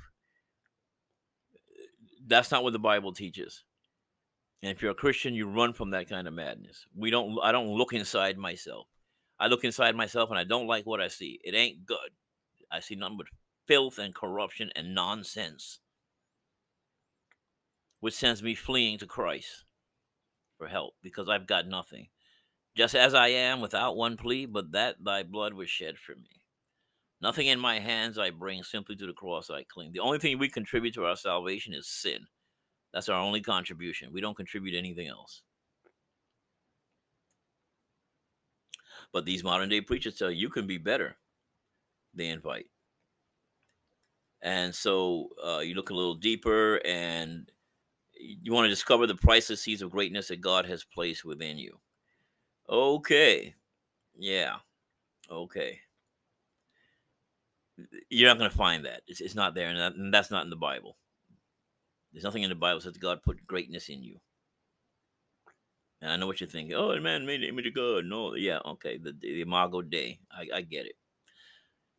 That's not what the Bible teaches. And if you're a Christian, you run from that kind of madness. We don't I don't look inside myself. I look inside myself and I don't like what I see. It ain't good. I see nothing but filth and corruption and nonsense, which sends me fleeing to Christ for help because I've got nothing. Just as I am without one plea, but that thy blood was shed for me. Nothing in my hands I bring, simply to the cross I cling. The only thing we contribute to our salvation is sin. That's our only contribution. We don't contribute anything else. But these modern day preachers tell you you can be better. They invite And so uh, you look a little deeper and you want to discover the priceless seeds of greatness that God has placed within you. Okay. Yeah. Okay. You're not going to find that. It's, it's not there, and, that, that's not in the Bible. There's nothing in the Bible that says God put greatness in you. And I know what you're thinking. Oh, man made the image of God. No, yeah, okay. The, the Imago Dei. I, I get it.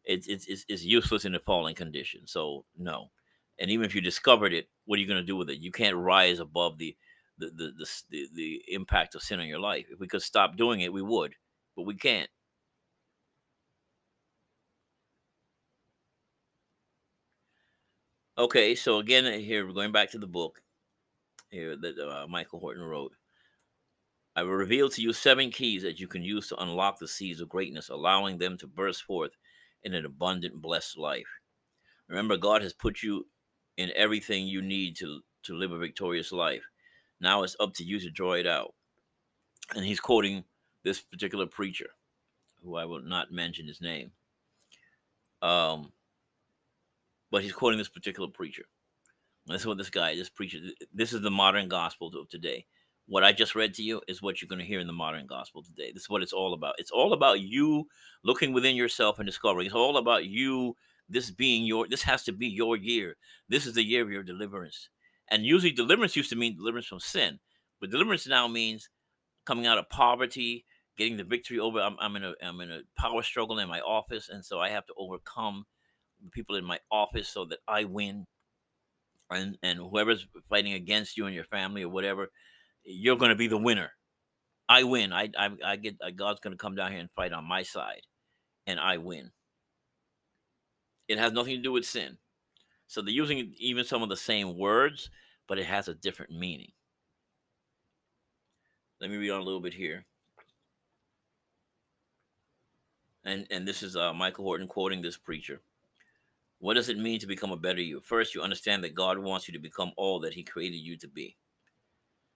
It's, it's it's it's useless in the fallen condition. So no. And even if you discovered it, what are you going to do with it? You can't rise above the the, the the the impact of sin on your life. If we could stop doing it, we would, but we can't. Okay, so again, uh, here we're going back to the book here that uh, Michael Horton wrote. I will reveal to you seven keys that you can use to unlock the seeds of greatness, allowing them to burst forth in an abundant, blessed life. Remember, God has put you in everything you need to, to live a victorious life. Now it's up to you to draw it out. And he's quoting this particular preacher, who I will not mention his name. Um, but he's quoting this particular preacher. This is what this guy, this preacher, this is the modern gospel of today. What I just read to you is what you're going to hear in the modern gospel today. This is what it's all about. It's all about you looking within yourself and discovering. It's all about you, this being your, this has to be your year. This is the year of your deliverance. And usually deliverance used to mean deliverance from sin, but deliverance now means coming out of poverty, getting the victory over. I'm, I'm in a I'm in a power struggle in my office, and so I have to overcome the people in my office so that I win. And and whoever's fighting against you and your family or whatever, you're going to be the winner. I win. I I, I get uh, God's going to come down here and fight on my side, and I win. It has nothing to do with sin. So they're using even some of the same words, but it has a different meaning. Let me read on a little bit here. And and this is uh, Michael Horton quoting this preacher. What does it mean to become a better you? First, you understand that God wants you to become all that He created you to be.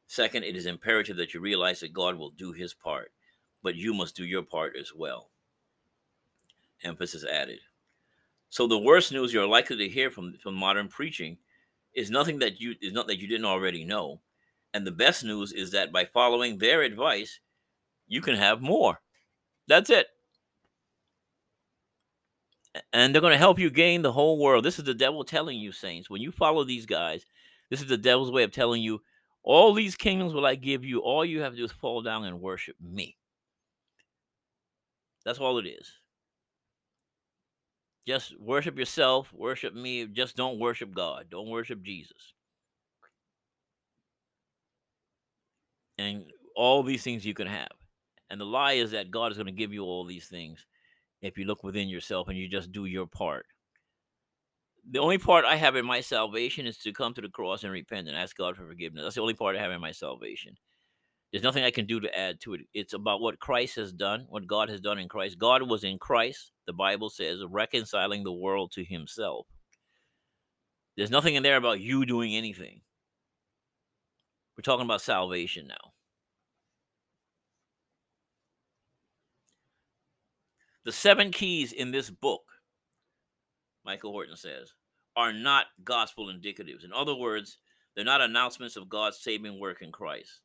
Second, it is imperative that you realize that God will do His part, but you must do your part as well. Emphasis added. So the worst news you're likely to hear from, from modern preaching is nothing that you is not that you didn't already know. And the best news is that by following their advice, you can have more. That's it. And they're going to help you gain the whole world. This is the devil telling you, saints. When you follow these guys, this is the devil's way of telling you, all these kingdoms will I give you. All you have to do is fall down and worship me. That's all it is. Just worship yourself, worship me. Just don't worship God. Don't worship Jesus. And all these things you can have. And the lie is that God is going to give you all these things if you look within yourself and you just do your part. The only part I have in my salvation is to come to the cross and repent and ask God for forgiveness. That's the only part I have in my salvation. There's nothing I can do to add to it. It's about what Christ has done, what God has done in Christ. God was in Christ, the Bible says, reconciling the world to himself. There's nothing in there about you doing anything. We're talking about salvation now. The seven keys in this book, Michael Horton says, are not gospel indicatives. In other words, they're not announcements of God's saving work in Christ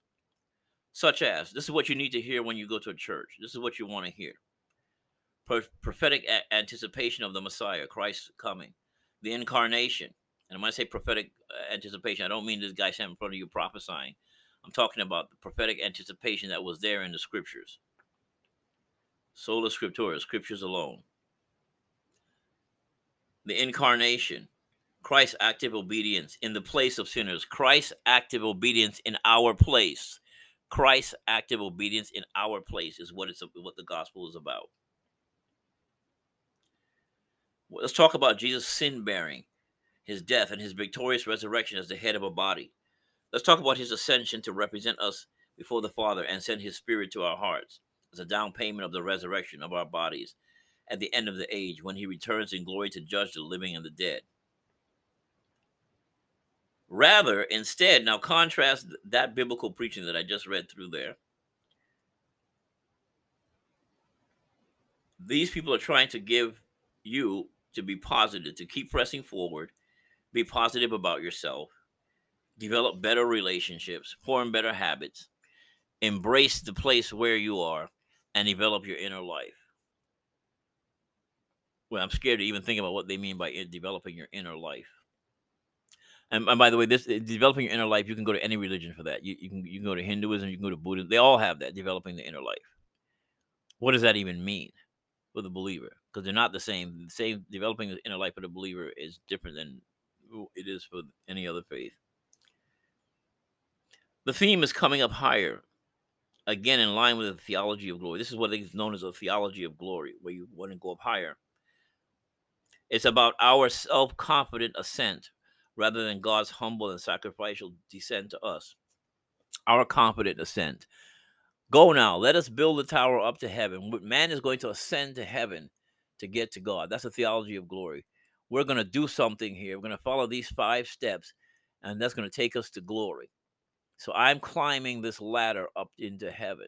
such as this is what you need to hear when you go to a church. This is what you want to hear. Pro- prophetic a- anticipation of the Messiah, Christ's coming, the incarnation. And when I say prophetic uh, anticipation, I don't mean this guy standing in front of you prophesying. I'm talking about the prophetic anticipation that was there in the scriptures. Sola Scriptura, scriptures alone. The incarnation, Christ's active obedience in the place of sinners, Christ's active obedience in our place. Christ's active obedience in our place is what it's what the gospel is about. Let's talk about Jesus' sin bearing, his death, and his victorious resurrection as the head of a body. Let's talk about his ascension to represent us before the Father and send his spirit to our hearts as a down payment of the resurrection of our bodies at the end of the age when he returns in glory to judge the living and the dead. Rather, instead, now contrast that biblical preaching that I just read through there. These people are trying to give you to be positive, to keep pressing forward, be positive about yourself, develop better relationships, form better habits, embrace the place where you are, and develop your inner life. Well, I'm scared to even think about what they mean by developing your inner life. And, and, by the way, this eh, developing your inner life, you can go to any religion for that. You, you can you can go to Hinduism, you can go to Buddhism. They all have that developing the inner life. What does that even mean for the believer? Because they're not the same. The same developing the inner life for the believer is different than it is for any other faith. The theme is coming up higher, again in line with the theology of glory. This is what is known as a theology of glory, where you want to go up higher. It's about our self confident ascent rather than God's humble and sacrificial descent to us. Our confident ascent. Go now, let us build the tower up to heaven. Man is going to ascend to heaven to get to God. That's a theology of glory. We're going to do something here. We're going to follow these five steps, and that's going to take us to glory. So I'm climbing this ladder up into heaven.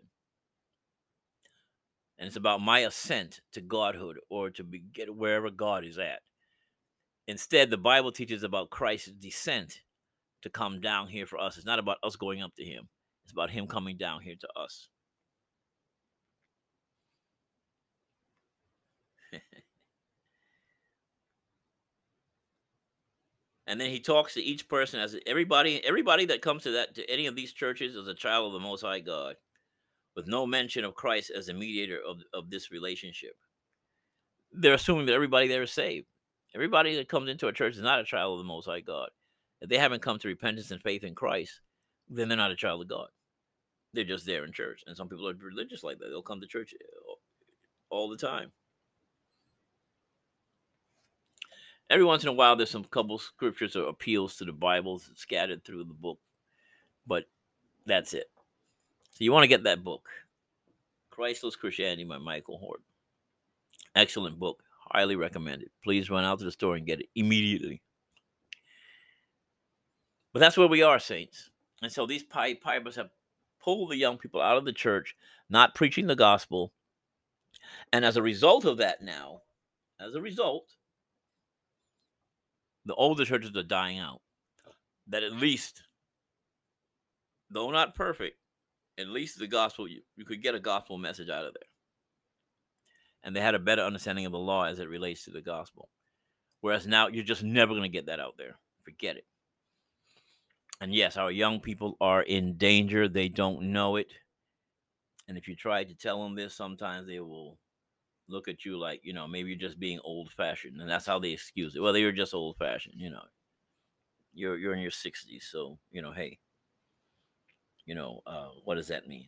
And it's about my ascent to godhood or to be, get wherever God is at. Instead, the Bible teaches about Christ's descent to come down here for us. It's not about us going up to him, it's about him coming down here to us. and then he talks to each person as everybody everybody that comes to that to any of these churches is a child of the most high god with no mention of christ as a mediator of, of this relationship they're assuming that everybody there is saved Everybody that comes into a church is not a child of the Most High God. If they haven't come to repentance and faith in Christ, then they're not a child of God. They're just there in church. And some people are religious like that. They'll come to church eh, all the time. Every once in a while, there's some couple scriptures or appeals to the Bibles scattered through the book, but that's it. So you want to get that book, Christless Christianity by Michael Hort. Excellent book. Highly recommended. Please run out to the store and get it immediately. But that's where we are, saints. And so these pipers have pulled the young people out of the church, not preaching the gospel. And as a result of that, now, as a result, the older churches are dying out. That at least, though not perfect, at least the gospel, you, you could get a gospel message out of there and they had a better understanding of the law as it relates to the gospel. Whereas now you're just never going to get that out there. Forget it. And yes, our young people are in danger. They don't know it. And if you try to tell them this, sometimes they will look at you like, you know, maybe you're just being old fashioned. And that's how they excuse it. Well, they were just old fashioned, you know. You're you're in your 60s, so, you know, hey. You know, uh, what does that mean?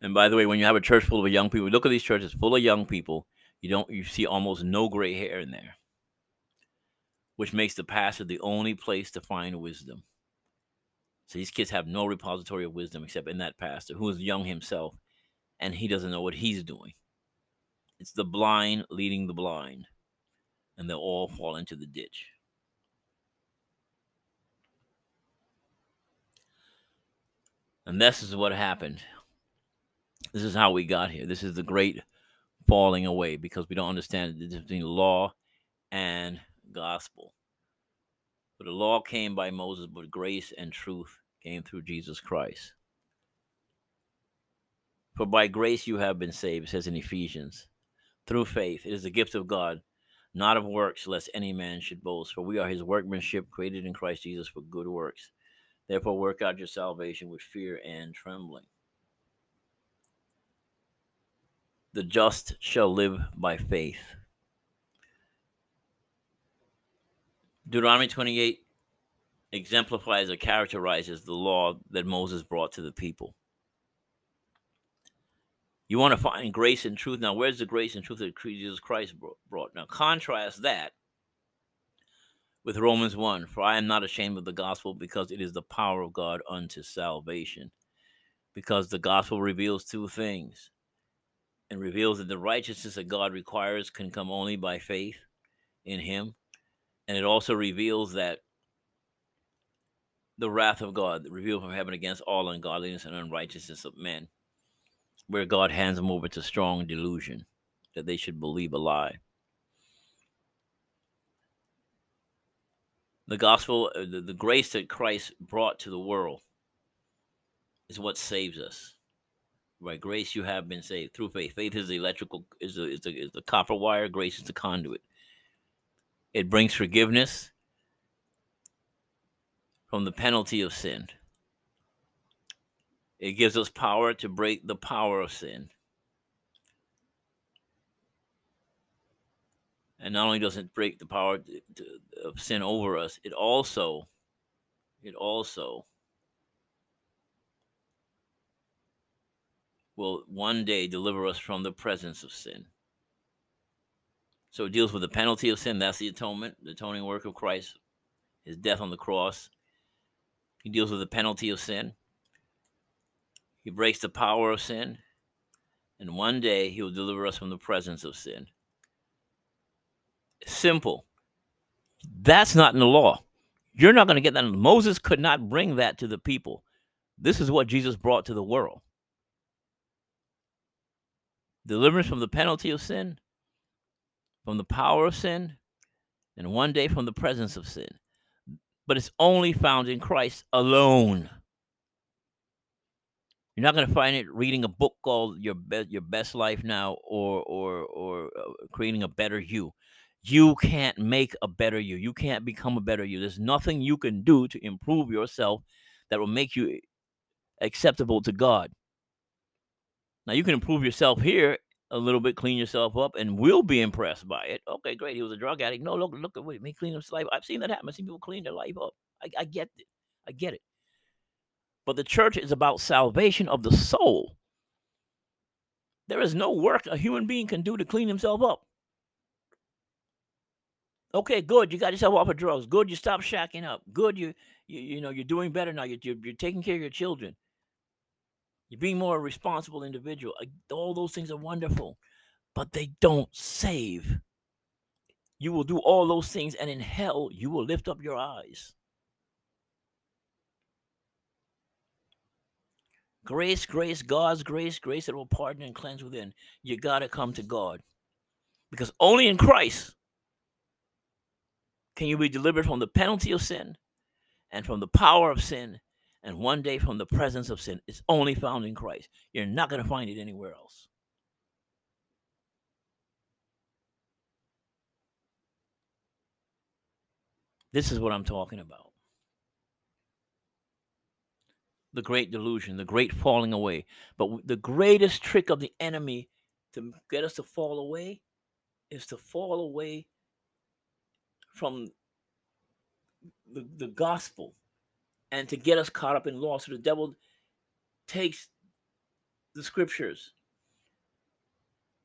And by the way, when you have a church full of young people, look at these churches full of young people. You don't you see almost no gray hair in there, which makes the pastor the only place to find wisdom. So these kids have no repository of wisdom except in that pastor who is young himself, and he doesn't know what he's doing. It's the blind leading the blind, and they'll all fall into the ditch. And this is what happened this is how we got here. This is the great falling away because we don't understand the difference between law and gospel. But the law came by Moses, but grace and truth came through Jesus Christ. For by grace you have been saved, says in Ephesians, through faith. It is the gift of God, not of works, lest any man should boast. For we are his workmanship, created in Christ Jesus for good works. Therefore, work out your salvation with fear and trembling. The just shall live by faith. Deuteronomy 28 exemplifies or characterizes the law that Moses brought to the people. You want to find grace and truth. Now, where's the grace and truth that Jesus Christ brought? Now, contrast that with Romans 1 For I am not ashamed of the gospel because it is the power of God unto salvation. Because the gospel reveals two things and reveals that the righteousness that God requires can come only by faith in Him. And it also reveals that the wrath of God, revealed from heaven against all ungodliness and unrighteousness of men, where God hands them over to strong delusion that they should believe a lie. The gospel, uh, the, the grace that Christ brought to the world is what saves us. By grace you have been saved through faith. Faith is the electrical is is the, is the copper wire. Grace is the conduit. It brings forgiveness from the penalty of sin. It gives us power to break the power of sin. And not only does it break the power of sin over us, it also, it also will one day deliver us from the presence of sin. So it deals with the penalty of sin. That's the atonement, the atoning work of Christ, his death on the cross. He deals with the penalty of sin. He breaks the power of sin. And one day he will deliver us from the presence of sin. Simple. That's not in the law. You're not going to get that. Moses could not bring that to the people. This is what Jesus brought to the world deliverance from the penalty of sin, from the power of sin, and one day from the presence of sin. But it's only found in Christ alone. You're not going to find it reading a book called "Your Be- Your Best Life Now" or or or uh, creating a better you. You can't make a better you. You can't become a better you. There's nothing you can do to improve yourself that will make you acceptable to God. Now you can improve yourself here a little bit, clean yourself up, and we'll be impressed by it. Okay, great. He was a drug addict. No, look, look at what me clean his life. I've seen that happen. I've seen people clean their life up. I, I get it. I get it. But the church is about salvation of the soul. There is no work a human being can do to clean himself up. Okay, good. You got yourself off of drugs. Good. You stop shacking up. Good. You you, you know you're doing better now. You're, you're, you're taking care of your children. You're being more a responsible individual. All those things are wonderful, but they don't save. You will do all those things, and in hell, you will lift up your eyes. Grace, grace, God's grace, grace that will pardon and cleanse within. You got to come to God. Because only in Christ can you be delivered from the penalty of sin and from the power of sin and one day from the presence of sin. It's only found in Christ. You're not going to find it anywhere else. This is what I'm talking about. The great delusion, the great falling away. But the greatest trick of the enemy to get us to fall away is to fall away from the, the gospel and to get us caught up in law. So the devil takes the scriptures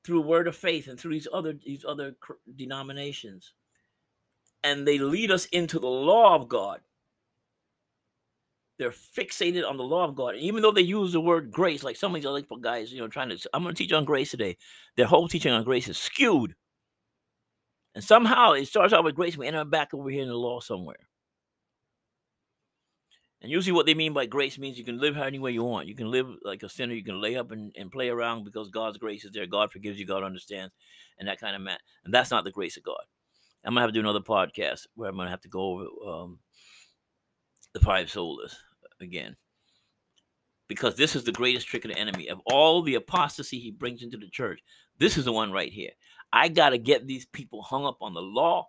through word of faith and through these other these other denominations and they lead us into the law of god. They're fixated on the law of god. And even though they use the word grace like some of these other guys you know trying to i'm going to teach on grace today. Their whole teaching on grace is skewed. And somehow it starts out with grace and we end up back over here in the law somewhere and usually, what they mean by grace means you can live any way you want. You can live like a sinner. You can lay up and, and play around because God's grace is there. God forgives you. God understands, and that kind of man. And that's not the grace of God. I'm gonna have to do another podcast where I'm gonna have to go over um, the five solas again, because this is the greatest trick of the enemy. Of all the apostasy he brings into the church, this is the one right here. I gotta get these people hung up on the law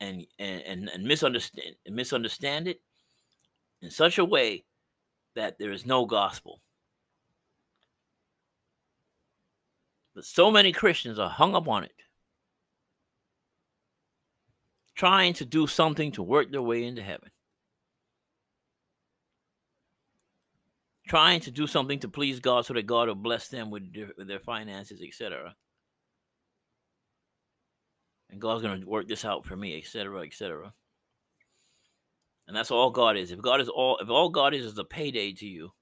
and and and, misunderstand misunderstand it in such a way that there is no gospel. But so many Christians are hung up on it, trying to do something to work their way into heaven, trying to do something to please God so that God will bless them with their, with their finances, etc and God's going to work this out for me, etc., etc. And that's all God is. If God is all, if all God is is a payday to you,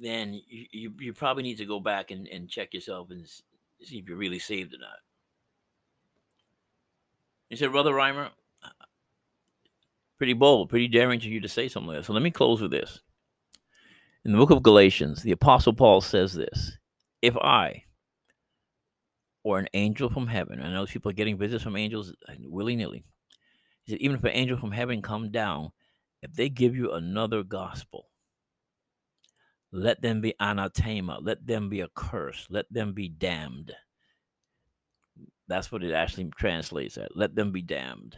then you, you, you probably need to go back and, and check yourself and see if you're really saved or not. You said, Brother Rhymer, pretty bold, pretty daring to you to say something like that. So let me close with this. In the book of Galatians, the Apostle Paul says this If I, or an angel from heaven. I know people are getting visits from angels uh, willy nilly. He said, even if an angel from heaven come down, if they give you another gospel, let them be anathema, let them be a curse, let them be damned. That's what it actually translates at. Let them be damned.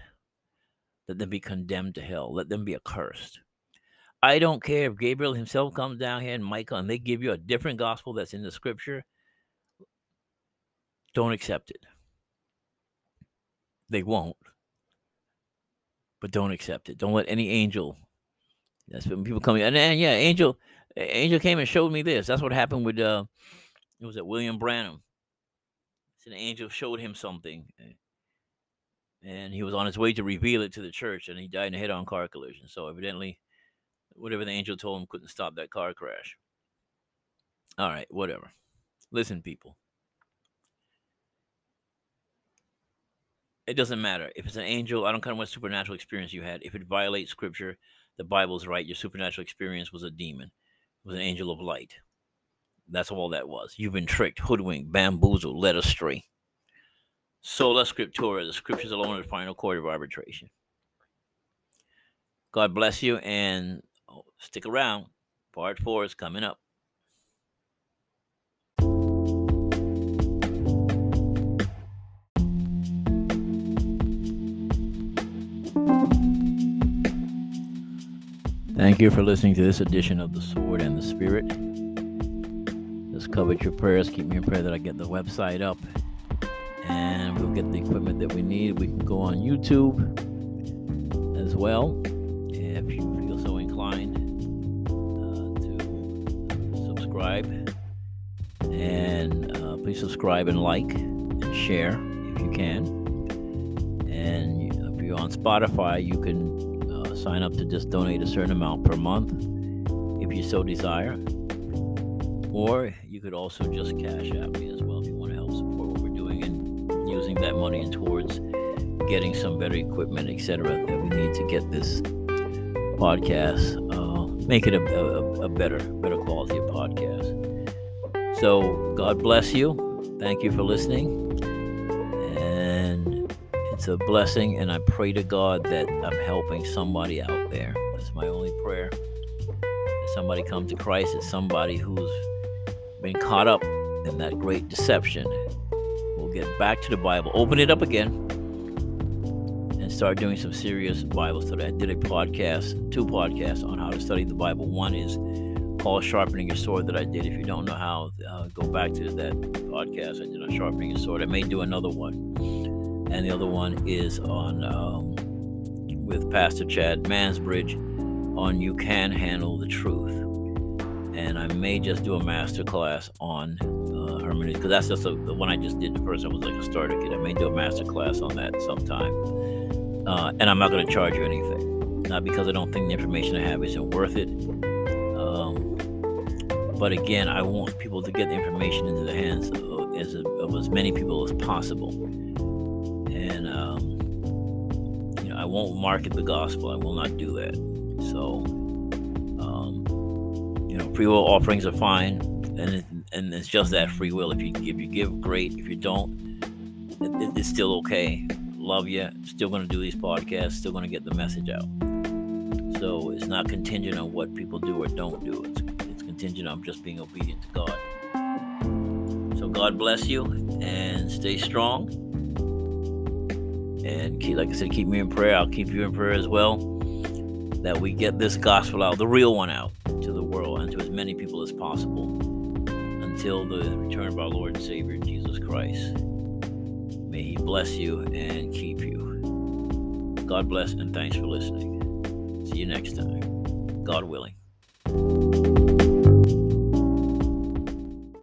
Let them be condemned to hell. Let them be accursed. I don't care if Gabriel himself comes down here and Michael and they give you a different gospel that's in the scripture. Don't accept it. They won't. But don't accept it. Don't let any angel. That's when people come. And, and yeah, angel angel came and showed me this. That's what happened with uh it was at William Branham. So an angel showed him something. And he was on his way to reveal it to the church and he died in a head-on car collision. So evidently whatever the angel told him couldn't stop that car crash. All right, whatever. Listen, people. It doesn't matter. If it's an angel, I don't care what supernatural experience you had. If it violates scripture, the Bible's right. Your supernatural experience was a demon, it was an angel of light. That's all that was. You've been tricked, hoodwinked, bamboozled, led astray. Sola scriptura, the scriptures alone are the final court of arbitration. God bless you and oh, stick around. Part four is coming up. Thank you for listening to this edition of The Sword and the Spirit. Just covered your prayers. Keep me in prayer that I get the website up and we'll get the equipment that we need. We can go on YouTube as well if you feel so inclined uh, to subscribe. And uh, please subscribe and like and share if you can. And if you're on Spotify, you can sign up to just donate a certain amount per month if you so desire. Or you could also just Cash App me as well if you want to help support what we're doing and using that money towards getting some better equipment, etc. that we need to get this podcast, uh, make it a, a, a better, better quality podcast. So God bless you. Thank you for listening a blessing, and I pray to God that I'm helping somebody out there. That's my only prayer. That somebody come to Christ, that somebody who's been caught up in that great deception will get back to the Bible, open it up again, and start doing some serious Bible study. I did a podcast, two podcasts on how to study the Bible. One is Paul Sharpening Your Sword that I did. If you don't know how, uh, go back to that podcast I did on Sharpening Your Sword. I may do another one and the other one is on um, with Pastor Chad Mansbridge on You Can Handle the Truth. And I may just do a master class on uh, hermeneutics because that's just a, the one I just did. The first one was like a starter kit. I may do a master class on that sometime. Uh, and I'm not going to charge you anything. Not because I don't think the information I have isn't worth it. Um, but again, I want people to get the information into the hands of as, of as many people as possible and um, you know I won't market the gospel. I will not do that. So um, you know, free will offerings are fine, and it, and it's just that free will. If you if you give, great. If you don't, it, it's still okay. Love you. Still going to do these podcasts. Still going to get the message out. So it's not contingent on what people do or don't do. It's, it's contingent on just being obedient to God. So God bless you and stay strong and keep, like I said, keep me in prayer. I'll keep you in prayer as well. That we get this gospel out, the real one out to the world and to as many people as possible until the return of our Lord and Savior Jesus Christ. May He bless you and keep you. God bless and thanks for listening. See you next time. God willing.